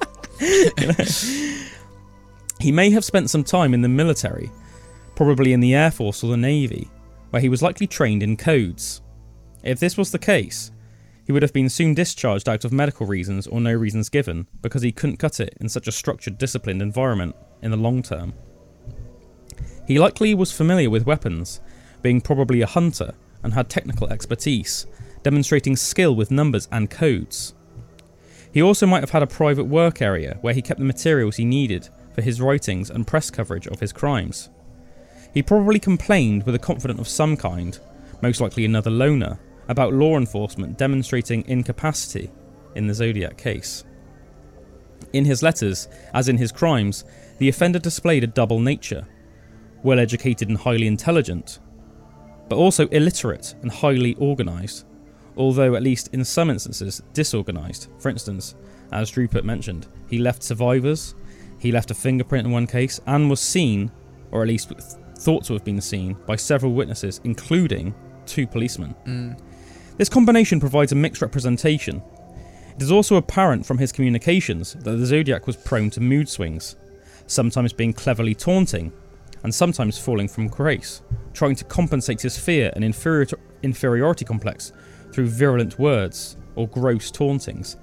He may have spent some time in the military, probably in the Air Force or the Navy, where he was likely trained in codes. If this was the case, he would have been soon discharged out of medical reasons or no reasons given because he couldn't cut it in such a structured, disciplined environment in the long term. He likely was familiar with weapons, being probably a hunter and had technical expertise, demonstrating skill with numbers and codes. He also might have had a private work area where he kept the materials he needed for his writings and press coverage of his crimes. He probably complained with a confidant of some kind, most likely another loner, about law enforcement demonstrating incapacity in the Zodiac case. In his letters, as in his crimes, the offender displayed a double nature well educated and highly intelligent, but also illiterate and highly organised, although at least in some instances disorganised. For instance, as Drupert mentioned, he left survivors, he left a fingerprint in one case, and was seen, or at least thought to have been seen, by several witnesses, including two policemen. Mm. This combination provides a mixed representation. It is also apparent from his communications that the Zodiac was prone to mood swings, sometimes being cleverly taunting, and sometimes falling from grace, trying to compensate his fear and inferior- inferiority complex through virulent words or gross tauntings.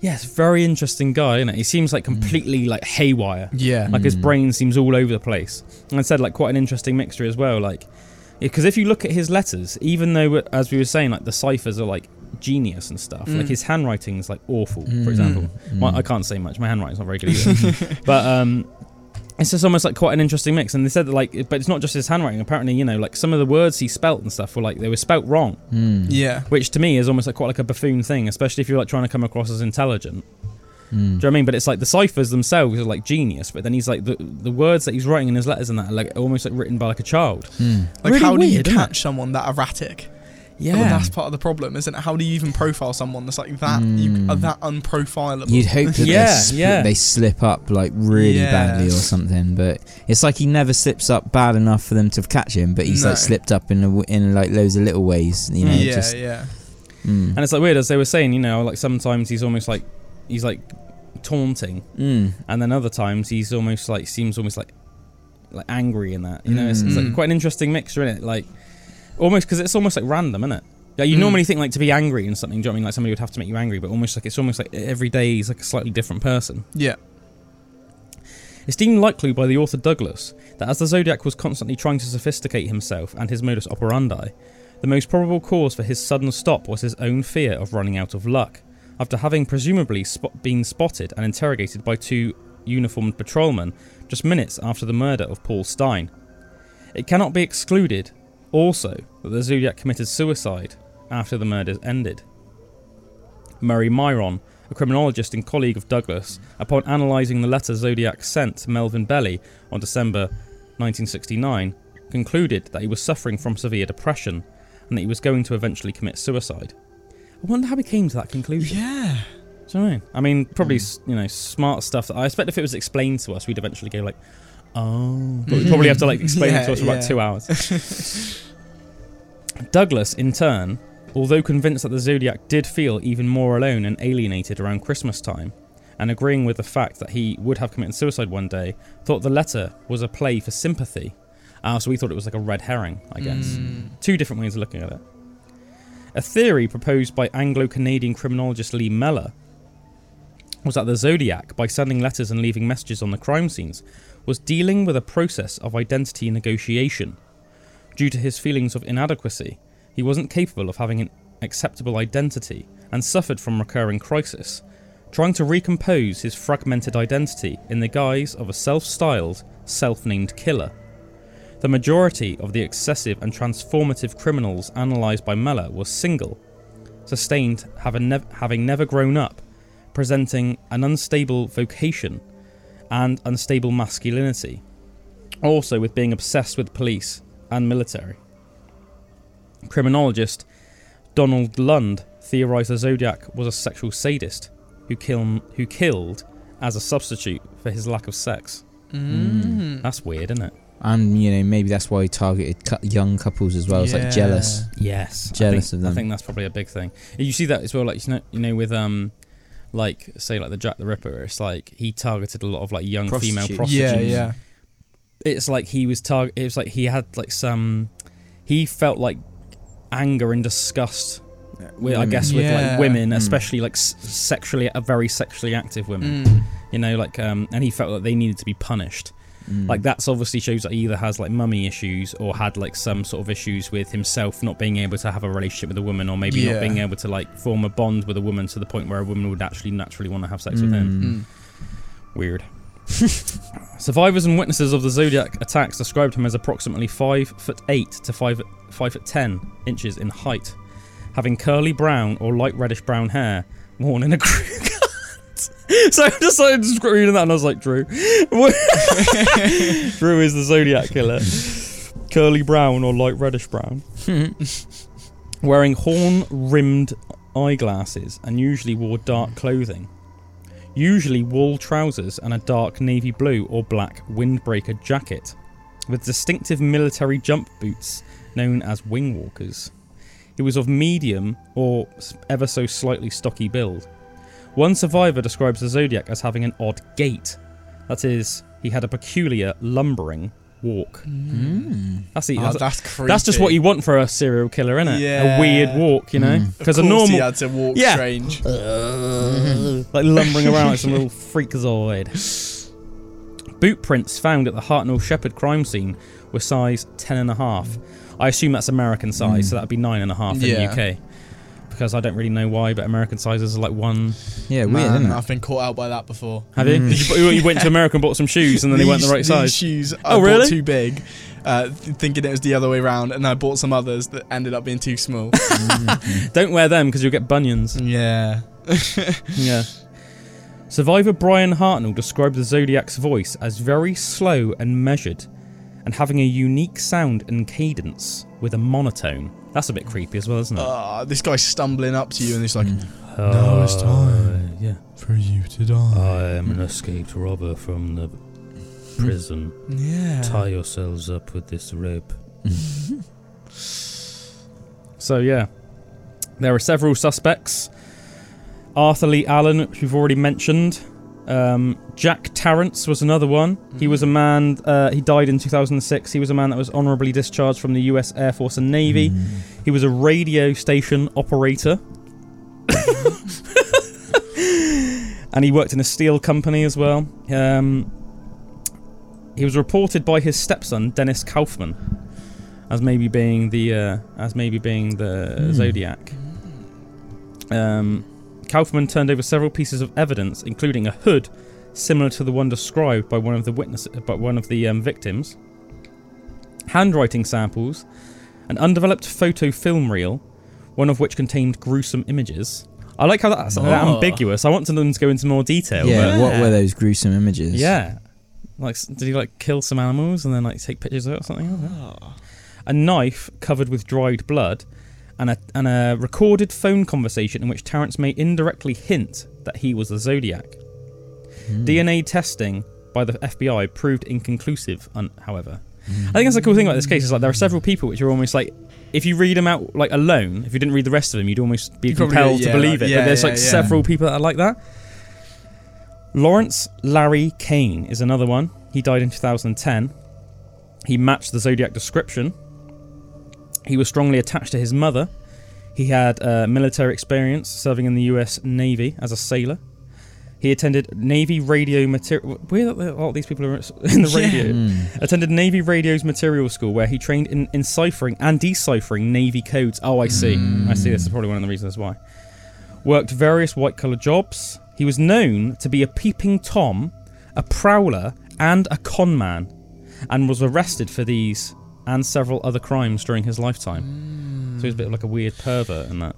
Yes, very interesting guy, isn't it? He seems like completely like haywire. Yeah. Like his Mm. brain seems all over the place. And I said like quite an interesting mixture as well. Like, because if you look at his letters, even though as we were saying, like the ciphers are like genius and stuff, like Mm. his handwriting's like awful. For Mm. example, Mm. My, I can't say much. My handwriting's not very good either. but um, it's just almost like quite an interesting mix. And they said that like, but it's not just his handwriting. Apparently, you know, like some of the words he spelt and stuff were like they were spelt wrong, Mm. Yeah. which to me is almost like quite like a buffoon thing, especially if you're like trying to come across as intelligent. Mm. Do you know what I mean? But it's like the ciphers themselves are like genius, but then he's like the the words that he's writing in his letters and that are like almost like written by like a child. Mm. Like, Really how do you weird, it? catch someone that erratic? Yeah, Well, that's part of the problem, isn't it? How do you even profile someone that's like that? You Mm. are that unprofilable. You'd hope that Yeah, they, sp- yeah. they slip up like really Yeah. badly or something, but it's like he never slips up bad enough for them to catch him, but he's No. like slipped up in a w in like loads of little ways, you know. yeah, just, yeah. mm. and it's like weird as they were saying. You know, like sometimes he's almost like he's like taunting, Mm. and then other times he's almost like seems almost like like angry in that. You know, it's, it's like Mm. quite an interesting mixture in it. Like almost because it's almost like random, isn't it? Yeah, you Mm. normally think like to be angry in something. Do you know what I mean? Like somebody would have to make you angry, but almost like it's almost like every day he's like a slightly different person. Yeah. It's deemed likely by the author Douglas that as the Zodiac was constantly trying to sophisticate himself and his modus operandi, the most probable cause for his sudden stop was his own fear of running out of luck, after having presumably spot- been spotted and interrogated by two uniformed patrolmen just minutes after the murder of Paul Stine. It cannot be excluded, also, that the Zodiac committed suicide after the murders ended. Murray Miron, a criminologist and colleague of Douglas, upon analysing the letter Zodiac sent to Melvin Belli on December 1969, concluded that he was suffering from severe depression and that he was going to eventually commit suicide. I wonder how he came to that conclusion. Yeah. Do you know what I mean? I mean, probably hmm. s you know smart stuff. That I expect if it was explained to us, we'd eventually go like, "Oh," but we'd probably have to like explain it to us for about two hours. Douglas, in turn, although convinced that the Zodiac did feel even more alone and alienated around Christmas time, and agreeing with the fact that he would have committed suicide one day, thought the letter was a play for sympathy. Ah, so we thought it was like a red herring, I guess. Mm. Two different ways of looking at it. A theory proposed by Anglo Canadian criminologist Lee Mellor was that the Zodiac, by sending letters and leaving messages on the crime scenes, was dealing with a process of identity negotiation. Due to his feelings of inadequacy, he wasn't capable of having an acceptable identity and suffered from recurring crisis, trying to recompose his fragmented identity in the guise of a self styled, self named killer. The majority of the excessive and transformative criminals analysed by Mellor were single, sustained having, nev- having never grown up, presenting an unstable vocation and unstable masculinity, also with being obsessed with police and military. Criminologist Donald Lund theorised the Zodiac was a sexual sadist who, kill- who killed as a substitute for his lack of sex. Mm. That's weird, isn't it? And you know maybe that's why he targeted young couples as well. It's Yeah. like jealous. Yes, Jealous think, of them. I think that's probably a big thing. You see that as well, like you know, you know with um, like say like the Jack the Ripper. It's like he targeted a lot of like young female Prostitutes. Yeah, yeah. It's like he was target. It was like he had like some. He felt like anger and disgust. With, I guess with Yeah. like women, Mm. especially like s- sexually, a very sexually active women. Mm. You know, like um, and he felt like they needed to be punished. Mm. Like that's obviously shows that he either has like mummy issues or had like some sort of issues with himself not being able to have a relationship with a woman or maybe Yeah. not being able to like form a bond with a woman to the point where a woman would actually naturally want to have sex with him. Mm. Weird. Survivors and witnesses of the Zodiac attacks described him as approximately five foot eight to five five foot ten inches in height, having curly brown or light reddish brown hair, worn in a crew cut. So I just started just reading that and I was like, Drew. Drew is the Zodiac killer. Curly brown or light reddish brown. Wearing horn rimmed eyeglasses and usually wore dark clothing. Usually wool trousers and a dark navy blue or black windbreaker jacket. With distinctive military jump boots known as wingwalkers. He was of medium or ever so slightly stocky build. One survivor describes the Zodiac as having an odd gait. That is, he had a peculiar lumbering walk. Mm. That's, the, Oh, that's, that's that's just what you want for a serial killer, isn't it? Yeah. A weird walk, you know? Mm. Because course a normal he had to walk Yeah. strange. like lumbering around like some little freakazoid. Boot prints found at the Hartnell Shepard crime scene were size ten and a half. I assume that's American size, Mm. so that'd be nine and a half in Yeah. the UK. Because I don't really know why, but American sizes are like one. Yeah, weird, Man, isn't it? I've been caught out by that before. Have you? Mm. You? You went to America and bought some shoes, and then they weren't the right size. Shoes Oh, bought really? too big, uh, thinking it was the other way around, and I bought some others that ended up being too small. Don't wear them because you'll get bunions. yeah. Yeah. Survivor Brian Hartnell described the Zodiac's voice as very slow and measured, and having a unique sound and cadence with a monotone. That's a bit creepy as well, isn't it? Ah, this guy's stumbling up to you, and he's like, Mm. now it's time. Uh, yeah. "For you to die." I am an escaped robber from the prison. yeah. Tie yourselves up with this rope. so yeah, there are several suspects. Arthur Leigh Allen, which we've already mentioned. Um, Jack Tarrance was another one. He was a man. Uh, he died in 2006. He was a man that was honorably discharged from the U.S. Air Force and Navy. Mm. He was a radio station operator. and he worked in a steel company as well. Um, he was reported by his stepson Dennis Kaufman as maybe being the uh, as maybe being the Hmm. Zodiac. Um, Kaufman turned over several pieces of evidence, including a hood similar to the one described by one of the witnesses, by one of the um, victims, handwriting samples, an undeveloped photo film reel, one of which contained gruesome images. I like how that's Oh. ambiguous. I want them to go into more detail. Yeah, but- what were those gruesome images? yeah. Like, did he like kill some animals and then like take pictures of it or something? I. A knife covered with dried blood, and a and a recorded phone conversation in which Tarrance may indirectly hint that he was the Zodiac. Mm. DNA testing by the FBI proved inconclusive. Un- however, I think that's the cool thing about this case is like there are several people which are almost like if you read them out like alone, if you didn't read the rest of them, you'd almost be You'd probably compelled to believe like- it. yeah, but there's yeah, like yeah. several people that are like that. Lawrence Larry Kane is another one. He died in 2010. He matched the Zodiac description. He was strongly attached to his mother. He had uh, military experience serving in the U.S. Navy as a sailor. He attended Navy radio material. Where are all these people are in the Yeah. radio? Mm. Attended Navy Radio's material school where he trained in enciphering and deciphering Navy codes. Oh, I see. I see. This is probably one of the reasons why. Worked various white collar jobs. He was known to be a peeping Tom, a prowler, and a con man, and was arrested for these and several other crimes during his lifetime. So he's a bit of like a weird pervert and that.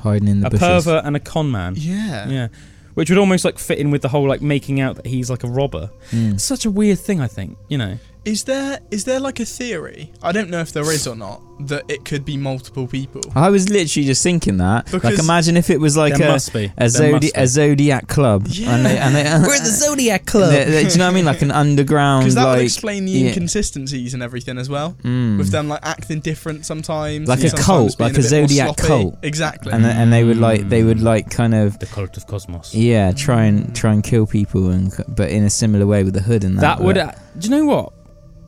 Hiding in the a bushes. pervert and a con man. Yeah. Yeah. Which would almost like fit in with the whole like making out that he's like a robber. Mm. It's such a weird thing, I think. You know. Is there is there like a theory? I don't know if there is or not that it could be multiple people. I was literally just thinking that. like, Because- imagine if it was like a must be. a, zodi- must be. a zodiac club. And they, and they, We're the Zodiac Club. they- do you know what I mean? Like an underground, Because that like would explain the yeah. inconsistencies and everything as well. mm. With them like acting different sometimes. Like a sometimes cult, like a bit more Zodiac cult. Exactly. and they, and they would like they would like kind of the cult of cosmos. yeah try and try and kill people and but in a similar way with the hood and that. That would. Uh, do you know what?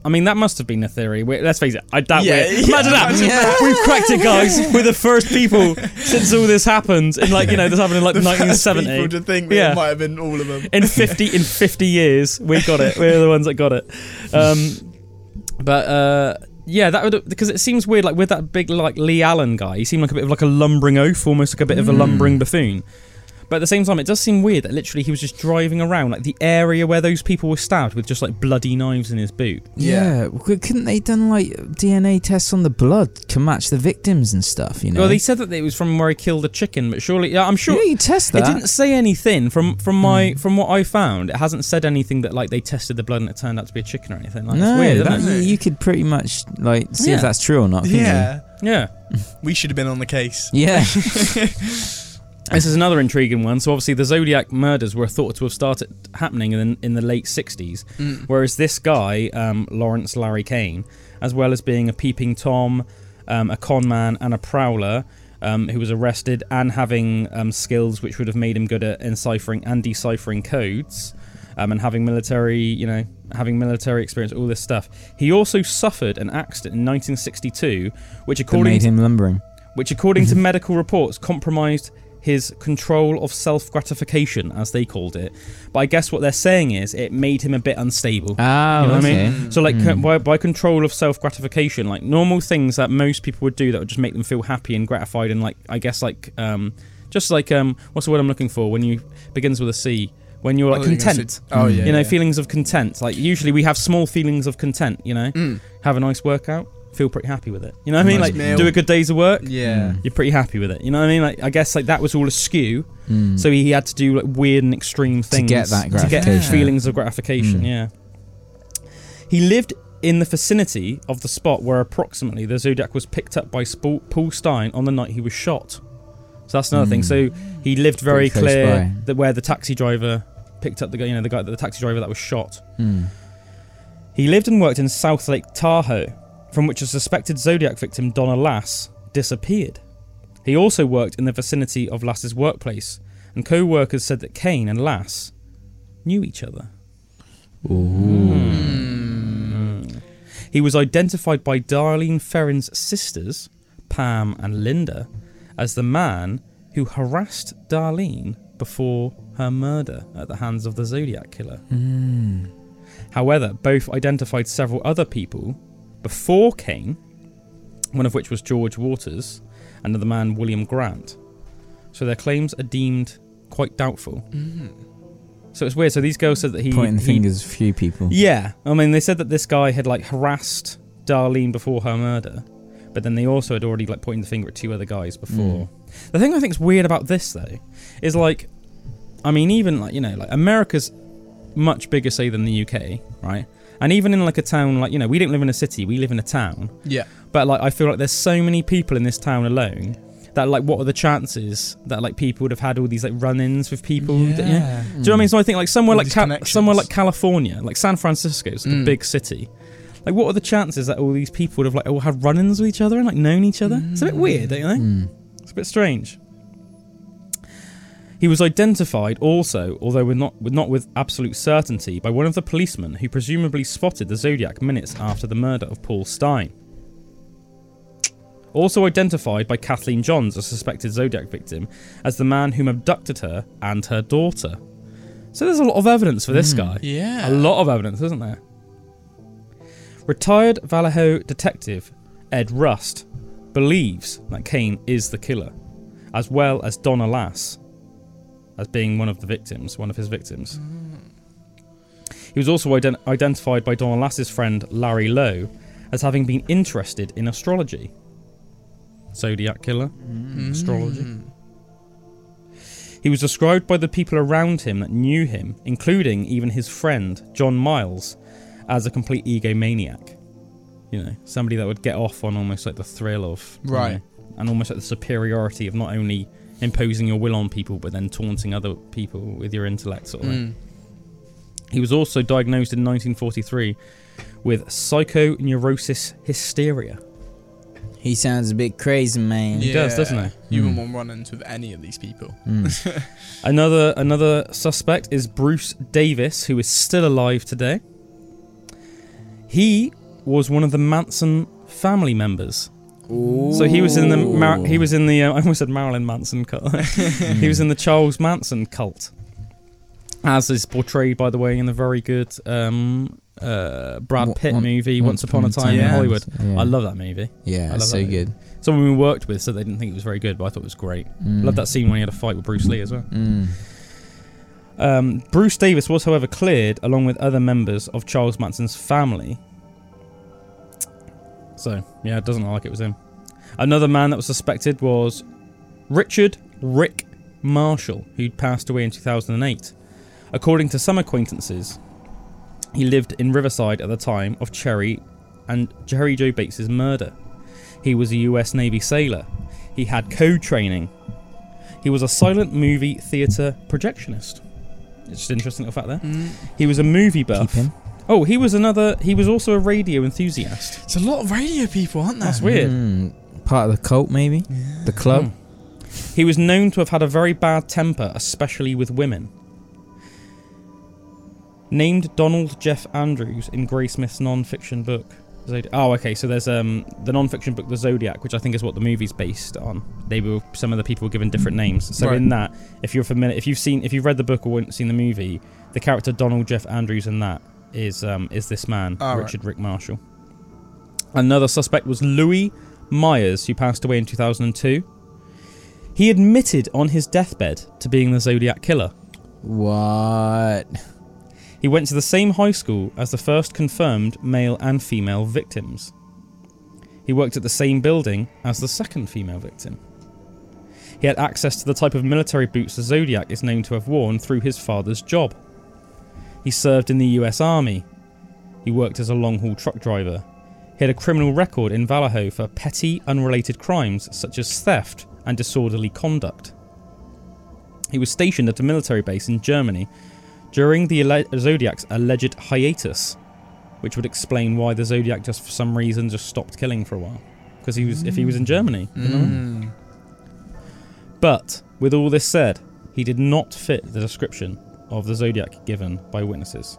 I mean, that must have been a theory. Wait, let's face it. I doubt Yeah, it. yeah, Imagine that. imagine We've cracked it, guys. We're the first people since all this happened. In like, you know, this happened in like the first 1970. people to think that Yeah. it might have been all of them. in 50 in 50 years we got it we're the ones that got it um but uh yeah that would because it seems weird like with that big like leigh allen guy he seemed like a bit of like a lumbering oaf almost like a bit of a Mm. lumbering buffoon but at the same time it does seem weird that literally he was just driving around like the area where those people were stabbed with just like bloody knives in his boot yeah, w- couldn't they done like DNA tests on the blood to match the victims and stuff? You know, well they said that it was from where he killed a chicken but surely yeah i'm sure yeah, you test It that. didn't say anything from from my Hmm. from what I found. It hasn't said anything that like they tested the blood and it turned out to be a chicken or anything. Like, no, it's weird, that, isn't it? you, you could pretty much like see Yeah. if that's true or not. couldn't you? Yeah. Yeah. We should have been on the case. yeah. This is another intriguing one. So obviously the Zodiac murders were thought to have started happening in, in the late 60s, Mm. whereas this guy, um, Lawrence Larry Kane, as well as being a peeping tom, um, a con man, and a prowler, um, who was arrested and having um, skills which would have made him good at enciphering and deciphering codes. Um, and having military, you know, having military experience, all this stuff. He also suffered an accident in 1962, which, that according made him lumbering. which, according to medical reports, compromised his control of self gratification, as they called it. But I guess what they're saying is it made him a bit unstable. Oh, You know what I okay. mean? So, like, Mm. by, by control of self gratification, like normal things that most people would do that would just make them feel happy and gratified, and like, I guess, like, um, just like, um, what's the word I'm looking for? When you begins with a C, when you're like Oh, you're content. say- Oh yeah. you know, yeah. feelings of content. Like, usually we have small feelings of content, you know? Mm. Have a nice workout, feel pretty happy with it. You know what I mean? Nice Like, meal. do a good day's of work, Yeah. Mm. you're pretty happy with it. You know what I mean? Like I guess like that was all askew. Mm. So he had to do like weird and extreme things get that to get gratification. feelings of gratification. Mm. Yeah. He lived in the vicinity of the spot where approximately the Zodiac was picked up by Sp- Paul Stine on the night he was shot. So that's another thing. Mm. So he lived very Pretty clear by. that where the taxi driver picked up the guy, you know, the guy, the taxi driver that was shot. Mm. He lived and worked in South Lake Tahoe, from which a suspected Zodiac victim, Donna Lass, disappeared. He also worked in the vicinity of Lass's workplace, and co workers said that Kane and Lass knew each other. Mm. He was identified by Darlene Ferrin's sisters, Pam and Linda, as the man who harassed Darlene before her murder at the hands of the Zodiac killer. Mm. However, both identified several other people before Kane, one of which was George Waters, and the man William Grant. So their claims are deemed quite doubtful. Mm. So it's weird. So these girls said that he Pointing he- fingers, few people. Yeah, I mean they said that this guy had like harassed Darlene before her murder, but then they also had already like pointing the finger at two other guys before. The thing I think is weird about this though is like, I mean even like you know like America's much bigger say than the UK, right? And even in like a town like you know we don't live in a city, we live in a town. Yeah. But like I feel like there's so many people in this town alone that like what are the chances that like people would have had all these like run-ins with people? that- Yeah. do you know what I mean? So I think like somewhere All like Ca- somewhere like California, like San Francisco, it's like a Mm. big city. Like, what are the chances that all these people would have like all had run-ins with each other and like known each other? It's a bit weird, don't you think? Mm. It's a bit strange. He was identified also, although with not, with not with absolute certainty, by one of the policemen who presumably spotted the Zodiac minutes after the murder of Paul Stine. Also identified by Kathleen Johns, a suspected Zodiac victim, as the man whom abducted her and her daughter. So there's a lot of evidence for this Mm. guy. Yeah. A lot of evidence, isn't there? Retired Vallejo detective Ed Rust believes that Kane is the killer, as well as Donna Lass as being one of the victims, one of his victims. He was also ident- identified by Donna Lass's friend Larry Lowe as having been interested in astrology. Zodiac killer, mm. astrology. He was described by the people around him that knew him, including even his friend, John Miles, as a complete egomaniac. You know, somebody that would get off on almost like the thrill of Right. know, and almost like the superiority of not only imposing your will on people but then taunting other people with your intellect sort of. Mm. He was also diagnosed in 1943 with psychoneurosis hysteria. He sounds a bit crazy, man. He does, doesn't he? You Mm. wouldn't want to run-ins with any of these people. Mm. Another another suspect is Bruce Davis, who is still alive today. He was one of the Manson family members. So he was in the Mar- he was in the uh, I almost said Marilyn Manson cult. he was in the Charles Manson cult, as is portrayed by the way in the very good um, uh, Brad Pitt movie Once Upon a Time in Yeah. Hollywood. Yeah. I love that movie. Yeah, I it's love so that movie. good. Someone we worked with said they didn't think it was very good, but I thought it was great. Mm. Love that scene when he had a fight with Bruce Lee as well. Mm. Um, Bruce Davis was, however, cleared along with other members of Charles Manson's family. So, yeah, it doesn't look like it was him. Another man that was suspected was Richard Rick Marshall, who'd passed away in 2008. According to some acquaintances, he lived in Riverside at the time of Cherry and Jerry Joe Bates's murder. He was a US Navy sailor. He had code training. He was a silent movie theatre projectionist. It's just an interesting little fact there. Mm. He was a movie buff. Keep him. Oh, he was another. He was also a radio enthusiast. It's a lot of radio people, aren't there? That's weird. Mm. Part of the cult, maybe? The club? Hmm. He was known to have had a very bad temper, especially with women. Named Donald Jeff Andrews in Graysmith's non-fiction book. Zodi- Oh, okay. So there's um the non-fiction book, The Zodiac, which I think is what the movie's based on. They were some of the people were given different names. So Right. in that, if you're familiar, if you've seen, if you've read the book or weren't seen the movie, the character Donald Jeff Andrews in that is um is this man, right. Richard Rick Marshall. Another suspect was Louis Myers, who passed away in 2002. He admitted on his deathbed to being the Zodiac killer. What? He went to the same high school as the first confirmed male and female victims. He worked at the same building as the second female victim. He had access to the type of military boots the Zodiac is known to have worn through his father's job. He served in the US Army. He worked as a long haul truck driver. He had a criminal record in Vallejo for petty, unrelated crimes such as theft and disorderly conduct. He was stationed at a military base in Germany during the Zodiac's alleged hiatus, which would explain why the Zodiac just for some reason just stopped killing for a while. Because he was, if he was in Germany, you know? Mm. But with all this said, he did not fit the description of the Zodiac given by witnesses.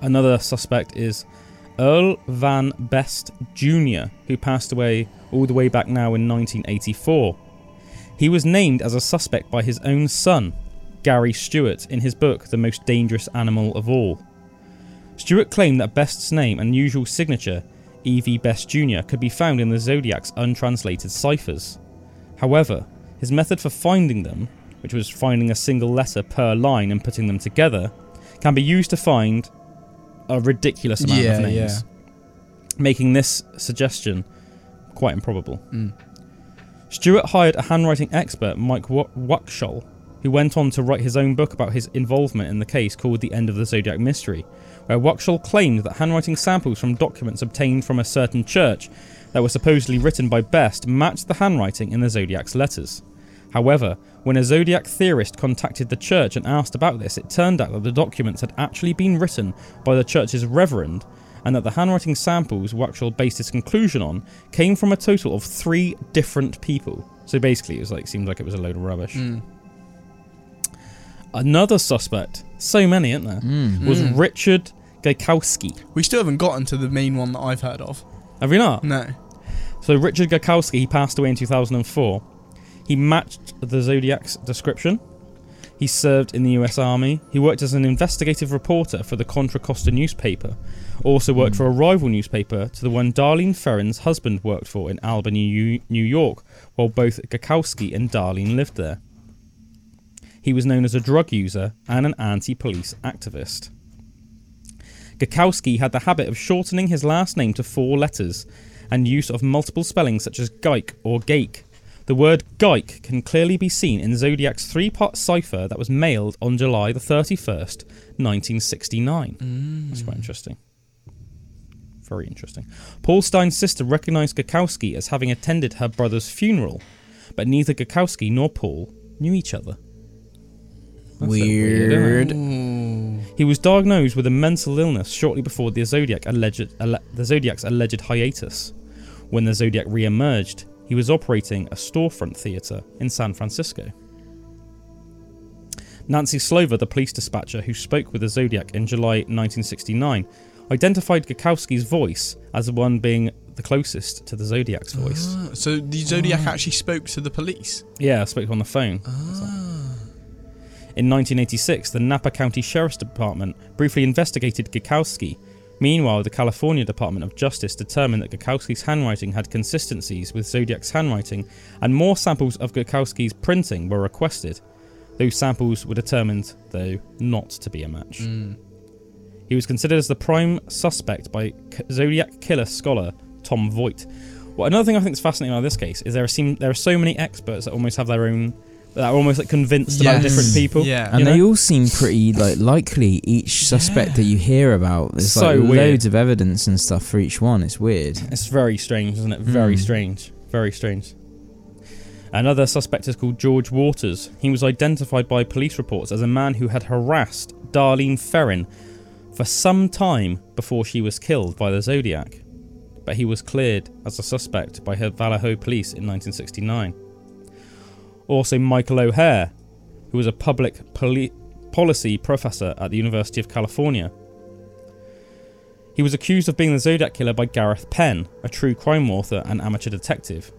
Another suspect is Earl Van Best Jr., who passed away all the way back now in 1984. He was named as a suspect by his own son, Gary Stewart, in his book The Most Dangerous Animal of All. Stewart claimed that Best's name and usual signature, E.V. Best Jr., could be found in the Zodiac's untranslated ciphers. However, his method for finding them, which was finding a single letter per line and putting them together, can be used to find a ridiculous amount Yeah, of names, yeah. making this suggestion quite improbable. Mm. Stewart hired a handwriting expert, Mike Wa- who went on to write his own book about his involvement in the case called The End of the Zodiac Mystery, where Wakshull claimed that handwriting samples from documents obtained from a certain church that were supposedly written by Best matched the handwriting in the Zodiac's letters. However, when a Zodiac theorist contacted the church and asked about this, it turned out that the documents had actually been written by the church's reverend, and that the handwriting samples Wakshull based his conclusion on came from a total of three different people. So basically, it was like seemed like it was a load of rubbish. Mm. Another suspect, so many, isn't there, Mm. was Mm. Richard Gaikowski. We still haven't gotten to the main one that I've heard of. Have we not? No. So Richard Gaikowski, he passed away in 2004. He matched the Zodiac's description. He served in the US Army. He worked as an investigative reporter for the Contra Costa newspaper. Also worked hmm. for a rival newspaper to the one Darlene Ferrin's husband worked for in Albany, New York, while both Gaikowski and Darlene lived there. He was known as a drug user and an anti-police activist. Gaikowski had the habit of shortening his last name to four letters and use of multiple spellings such as Geik or Gake, The word Geik can clearly be seen in Zodiac's three part cipher that was mailed on July the 31st, 1969. Mm. That's quite interesting. Very interesting. Paul Stine's sister recognized Gaikowski as having attended her brother's funeral, but neither Gaikowski nor Paul knew each other. That's a bit Weird. He was diagnosed with a mental illness shortly before the Zodiac alleged, alle- the Zodiac's alleged hiatus. When the Zodiac re-emerged, he was operating a storefront theater in San Francisco. Nancy Slover, the police dispatcher who spoke with the Zodiac in July 1969, identified Gaikowski's voice as the one being the closest to the Zodiac's voice. Ah, so the Zodiac actually spoke to the police. Yeah, I spoke on the phone. Ah. In 1986, the Napa County Sheriff's Department briefly investigated Gaikowski. Meanwhile, the California Department of Justice determined that Gaikowski's handwriting had consistencies with Zodiac's handwriting, and more samples of Gaikowski's printing were requested. Those samples were determined, though, not to be a match. Hmm. He was considered as the prime suspect by Zodiac killer scholar Tom Voigt. Well, another thing I think is fascinating about this case is there seem there are so many experts that almost have their own that are almost like convinced about different people. Yeah. And you they all seem pretty like likely. Each suspect that you hear about, there's So like weird. loads of evidence and stuff for each one. It's weird. It's very strange, isn't it? Very Mm. strange. Very strange. Another suspect is called George Waters. He was identified by police reports as a man who had harassed Darlene Ferrin for some time before she was killed by the Zodiac. But he was cleared as a suspect by her Vallejo police in 1969. Also, Michael O'Hare, who was a public poli- policy professor at the University of California. He was accused of being the Zodiac Killer by Gareth Penn, a true crime author and amateur detective,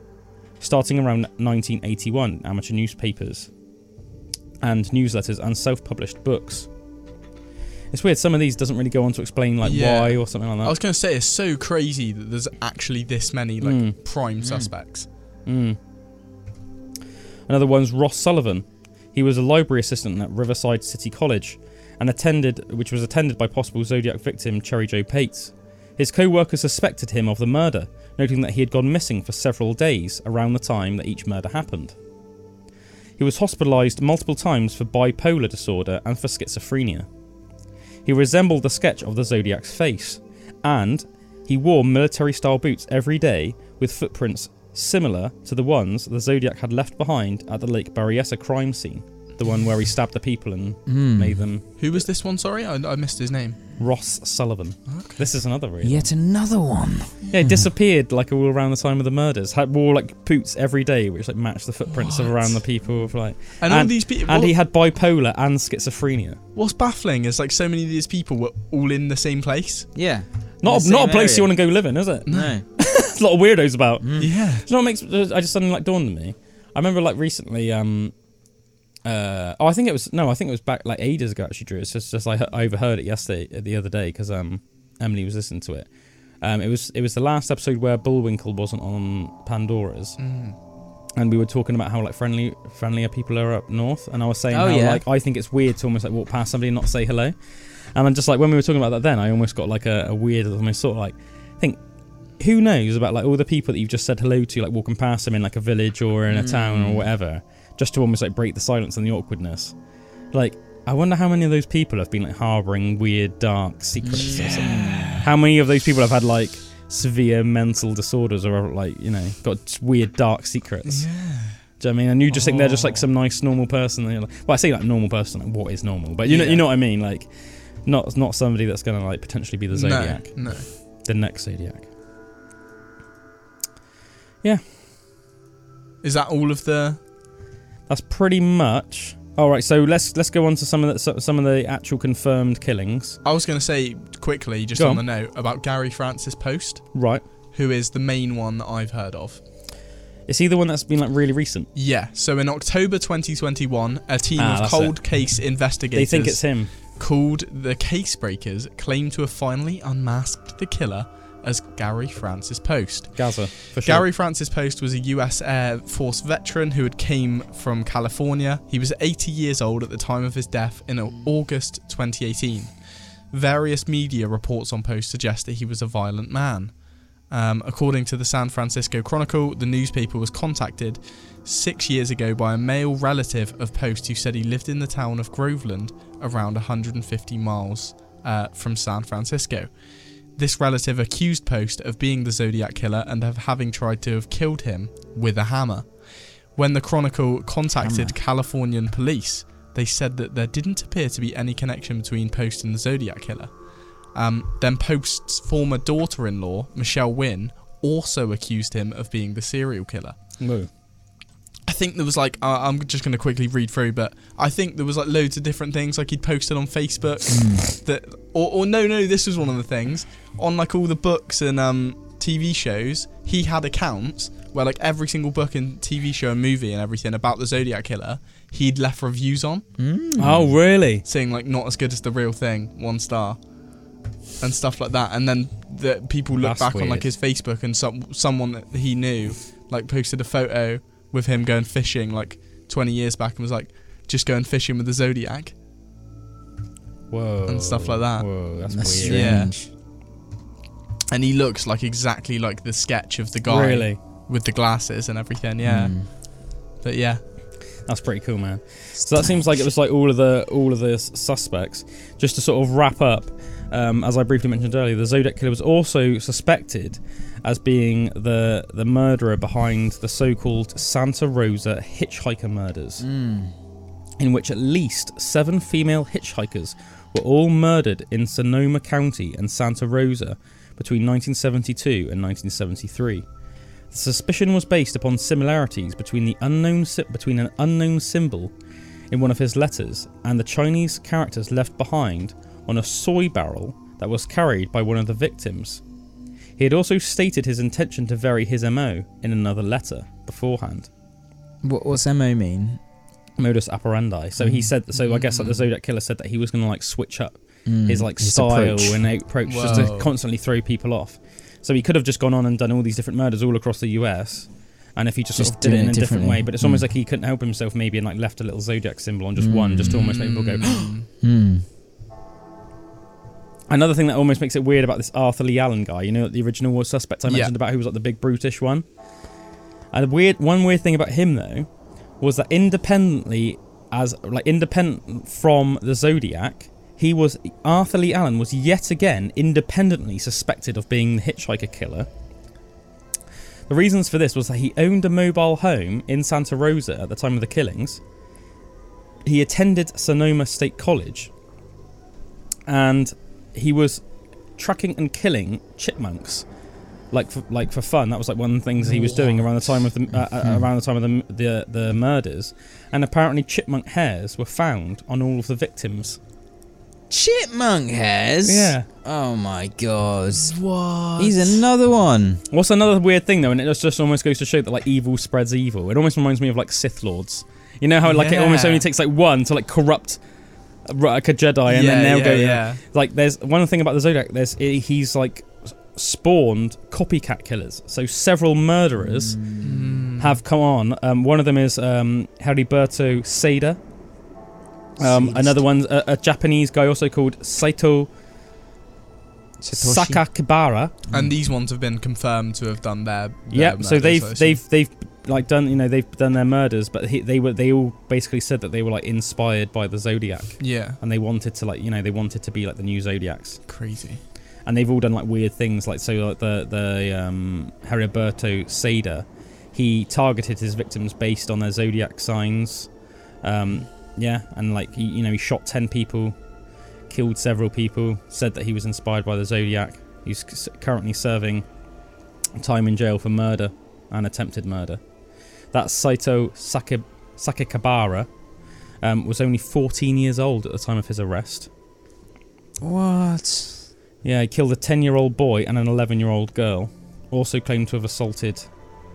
starting around 1981, amateur newspapers and newsletters and self-published books. It's weird. Some of these doesn't really go on to explain like Yeah. why or something like that. I was going to say it's so crazy that there's actually this many like Mm. prime suspects. Mm. Another one's Ross Sullivan. He was a library assistant at Riverside City College and attended which was attended by possible Zodiac victim Cheri Jo Bates. His co-workers suspected him of the murder, noting that he had gone missing for several days around the time that each murder happened. He was hospitalized multiple times for bipolar disorder and for schizophrenia. He resembled the sketch of the Zodiac's face, and he wore military style boots every day with footprints similar to the ones the Zodiac had left behind at the Lake Berryessa crime scene. The one where he stabbed the people and Hmm. made them. Who was this one? Sorry, I, I missed his name. Ross Sullivan. This is another real. Yet another one. Yeah, he disappeared like all around the time of the murders. Had wore like boots every day, which like matched the footprints of What? around the people. Of like, And, all these people. and he had bipolar and schizophrenia. what's baffling is like so many of these people were all in the same place. Yeah. Not a, not a same place you want to go live in, is it? No. There's a lot of weirdos about. Mm. Yeah. Do you know what makes? I just suddenly like dawned on me. I remember like recently. Um, uh, oh, I think it was no, I think it was back like ages ago. Actually, Drew. It's just just like I overheard it yesterday, the other day, because um, Emily was listening to it. Um, it was it was the last episode where Bullwinkle wasn't on Pandora's, Mm. and we were talking about how like friendly friendlier people are up north, and I was saying Oh, how yeah. like I think it's weird to almost like walk past somebody and not say hello, and I'm just like when we were talking about that then, I almost got like a, a weird almost sort of like think who knows about like all the people that you've just said hello to, like walking past them in like a village or in a town or Mm. whatever, just to almost like break the silence and the awkwardness. Like, I wonder how many of those people have been like harboring weird, dark secrets. Or something. How many of those people have had like severe mental disorders or like you know got weird, dark secrets? Yeah. Do you know what I mean? And you just think they're just like Oh. some nice, normal person. Like, well, I say like normal person. Like, what is normal? But you know, you know what I mean. Like, not not somebody that's gonna like potentially be the zodiac, No, no. the next zodiac. Yeah. Is that all of the? That's pretty much. All right, so let's let's go on to some of the some of the actual confirmed killings. I was going to say quickly, just on on. the note about Gary Francis Poste, Right. who is the main one that I've heard of. Is he the one that's been like really recent? Yeah. So in October 2021, a team Ah, of cold case investigators They think it's him. called the Case Breakers claim to have finally unmasked the killer as Gary Francis Poste. Gaza, for sure. Gary Francis Poste was a US Air Force veteran who had came from California. He was 80 years old at the time of his death in August 2018. Various media reports on Poste suggest that he was a violent man. Um, according to the San Francisco Chronicle, the newspaper was contacted six years ago by a male relative of Poste who said he lived in the town of Groveland, around 150 miles uh, from San Francisco. This relative accused Poste of being the Zodiac killer and of having tried to have killed him with a hammer. When the Chronicle contacted Hammer. Californian police, they said that there didn't appear to be any connection between Poste and the Zodiac killer. Um, then Poste's former daughter-in-law, Michelle Wynn, also accused him of being the serial killer. Whoa. I think there was like uh, I'm just going to quickly read through, but I think there was like loads of different things like he'd posted on Facebook that, or, or no, no, this was one of the things on like all the books and um, TV shows. He had accounts where like every single book and TV show and movie and everything about the Zodiac killer, he'd left reviews on, Mm. Oh, really? saying like not as good as the real thing, one star, and stuff like that. And then the people look That's back on like weird. his Facebook and some someone that he knew like posted a photo with him going fishing like 20 years back and was like just going fishing with the Zodiac. Whoa. And stuff like that. Whoa, that's, That's weird. Yeah. And he looks like exactly like the sketch of the guy Really? with the glasses and everything. Yeah. Mm. But yeah. That's pretty cool, man. So that seems like it was like all of the all of the suspects. Just to sort of wrap up, um, as I briefly mentioned earlier, the Zodiac killer was also suspected as being the the murderer behind the so-called Santa Rosa hitchhiker murders, Mm. in which at least seven female hitchhikers were all murdered in Sonoma County and Santa Rosa between 1972 and 1973. The suspicion was based upon similarities between the unknown sy- between an unknown symbol in one of his letters and the Chinese characters left behind on a soy barrel that was carried by one of the victims. He had also stated his intention to vary his MO in another letter beforehand. What, what's MO mean? Modus operandi. So he mm. said. So I guess like the mm. Zodiac killer said that he was going to like switch up Mm. his like His style approach. and approach just to constantly throw people off. So he could have just gone on and done all these different murders all across the US. And if he just, Just sort of did it in a different way, but it's almost Mm. like he couldn't help himself, maybe, and like left a little zodiac symbol on just one, just to almost make people go. Mm. Another thing that almost makes it weird about this Arthur Leigh Allen guy, you know, the original was suspect I Yeah. mentioned about who was like the big brutish one. And weird, one weird thing about him though, was that independently, as like independent from the Zodiac, he was Arthur Leigh Allen was yet again independently suspected of being the hitchhiker killer. The reasons for this was that he owned a mobile home in Santa Rosa at the time of the killings. He attended Sonoma State College, and he was tracking and killing chipmunks, like for, like for fun. That was like one of the things he was doing around the time of the uh, uh, around the time of the, the the murders. And apparently, chipmunk hairs were found on all of the victims. Chipmunk hairs? Yeah. Oh my god. What? He's another one. What's another weird thing though, and it just, just almost goes to show that like evil spreads evil. It almost reminds me of like Sith lords. You know how like it almost only takes like one to like corrupt like a Jedi, and yeah, then they'll yeah, go. yeah. Like there's one thing about the Zodiac. There's he's like spawned copycat killers. So several murderers Mm. have come on. Um, one of them is um, Heriberto Seda. Um, another one's a, a Japanese guy also called Saito Satoshi. Sakakibara. And these ones have been confirmed to have done their. their Yeah, so they've they've they've like done you know they've done their murders, but he, they were they all basically said that they were like inspired by the Zodiac, Yeah. and they wanted to like you know they wanted to be like the new Zodiacs, Crazy. and they've all done like weird things like so like the the um, Heriberto Seda, he targeted his victims based on their zodiac signs, um, yeah, and like he you know he shot ten people, killed several people, said that he was inspired by the Zodiac. He's currently serving time in jail for murder and attempted murder. That Saito Sake, Sakakibara um, was only 14 years old at the time of his arrest. What? Yeah, he killed a 10 year old boy and an 11 year old girl. Also claimed to have assaulted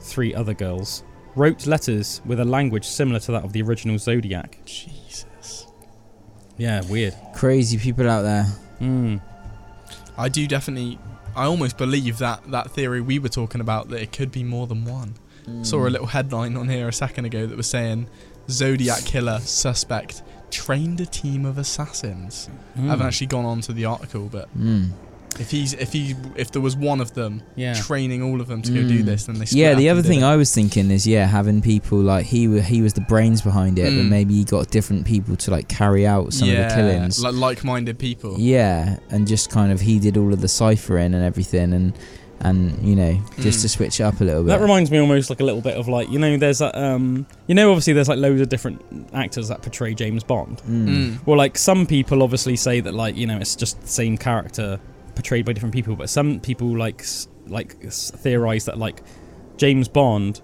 three other girls. Wrote letters with a language similar to that of the original Zodiac. Jesus. Yeah, weird. Crazy people out there. Mm. I do definitely. I almost believe that that theory we were talking about that it could be more than one. Saw a little headline on here a second ago that was saying Zodiac killer suspect trained a team of assassins. I haven't Mm. actually gone on to the article, but Mm. If he's if he if there was one of them Yeah. training all of them to go do Mm. this, then they Yeah, the other thing it. I was thinking is yeah, having people like he he was the brains behind it, but Mm. maybe he got different people to like carry out some yeah, of the killings. like like-minded people. Yeah, and just kind of he did all of the ciphering and everything, and and you know just Mm. to switch it up a little bit. That reminds me almost like a little bit of like you know there's that um you know obviously there's like loads of different actors that portray James Bond. Mm. Mm. Well, like some people obviously say that like you know it's just the same character portrayed by different people, but some people like like theorize that like James Bond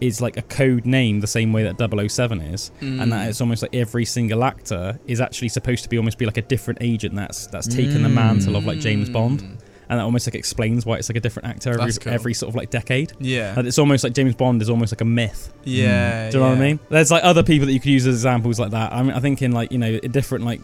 is like a code name the same way that 007 is and Mm. that it's almost like every single actor is actually supposed to be almost be like a different agent that's that's taken the mantle of like James Bond Mm. And that almost like explains why it's like a different actor every, cool. every sort of like decade Yeah. and it's almost like James Bond is almost like a myth Yeah. do you know what I mean? There's like other people that you could use as examples like that. I mean, I think in like you know different like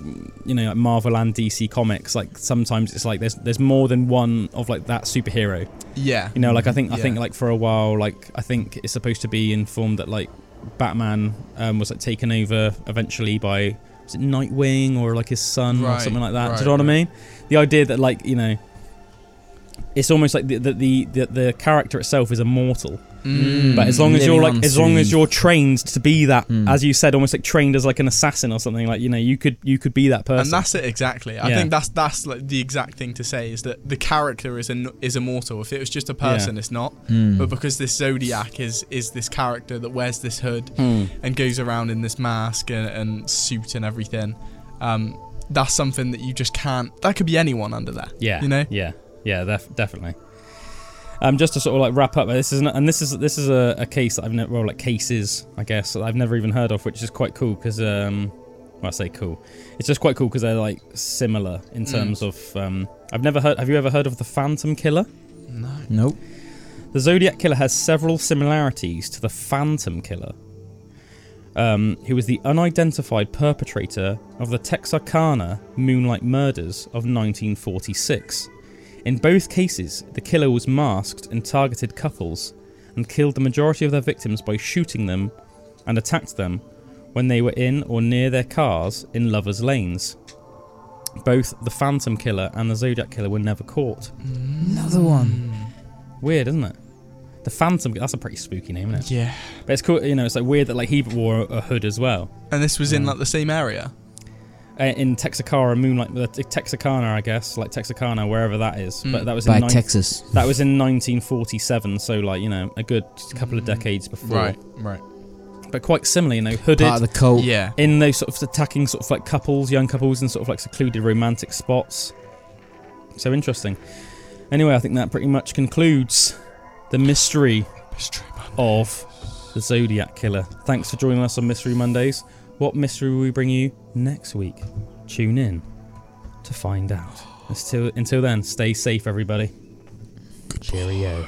you know like Marvel and DC comics, like sometimes it's like there's there's more than one of like that superhero. Yeah. You know, like I think I think like for a while, like I think it's supposed to be informed that like Batman um, was like taken over eventually by was it Nightwing or like his son or something like that. right, Do you know what I mean? The idea that like you know. It's almost like the the, the the the character itself is immortal, Mm. but as long as Living you're like, as long as you're trained to be that, Mm. as you said, almost like trained as like an assassin or something, like you know, you could you could be that person. and that's it exactly. I Yeah. think that's that's like the exact thing to say is that the character is an, is immortal. If it was just a person, it's not. Mm. But because this Zodiac is is this character that wears this hood Hmm. and goes around in this mask and, and suit and everything, um, that's something that you just can't. That could be anyone under there. Yeah, You know. yeah, yeah, def- definitely. Um, just to sort of like wrap up, this is an, and this is this is a, a case that I've never well like cases I guess that I've never even heard of, which is quite cool because um, well, I say cool, it's just quite cool because they're like similar in Mm. terms of um, I've never heard. Have you ever heard of the Phantom Killer? No. Nope. The Zodiac Killer has several similarities to the Phantom Killer, um, who was the unidentified perpetrator of the Texarkana Moonlight Murders of 1946. In both cases, the killer was masked and targeted couples and killed the majority of their victims by shooting them and attacked them when they were in or near their cars in lovers' lanes. Both the Phantom Killer and the Zodiac Killer were never caught. Another one. Weird, isn't it? The Phantom. That's a pretty spooky name, isn't it? Yeah. But it's cool. You know, it's like weird that like he wore a hood as well. And this was in like the same area. Uh, in Texarkana, Moonlight, Texarkana, I guess, like Texarkana, wherever that is. Mm. But that was By in Texas. that was in 1947. So like you know, a good couple of decades before. Right. Right. But quite similar, you know, hooded. Part of the cult. Yeah. in those sort of attacking sort of like couples, young couples, in sort of like secluded romantic spots. So interesting. Anyway, I think that pretty much concludes the mystery of the Zodiac Killer. Thanks for joining us on Mystery Mondays. What mystery will we bring you next week? Tune in to find out. Until, until then, stay safe, everybody. Cheerio.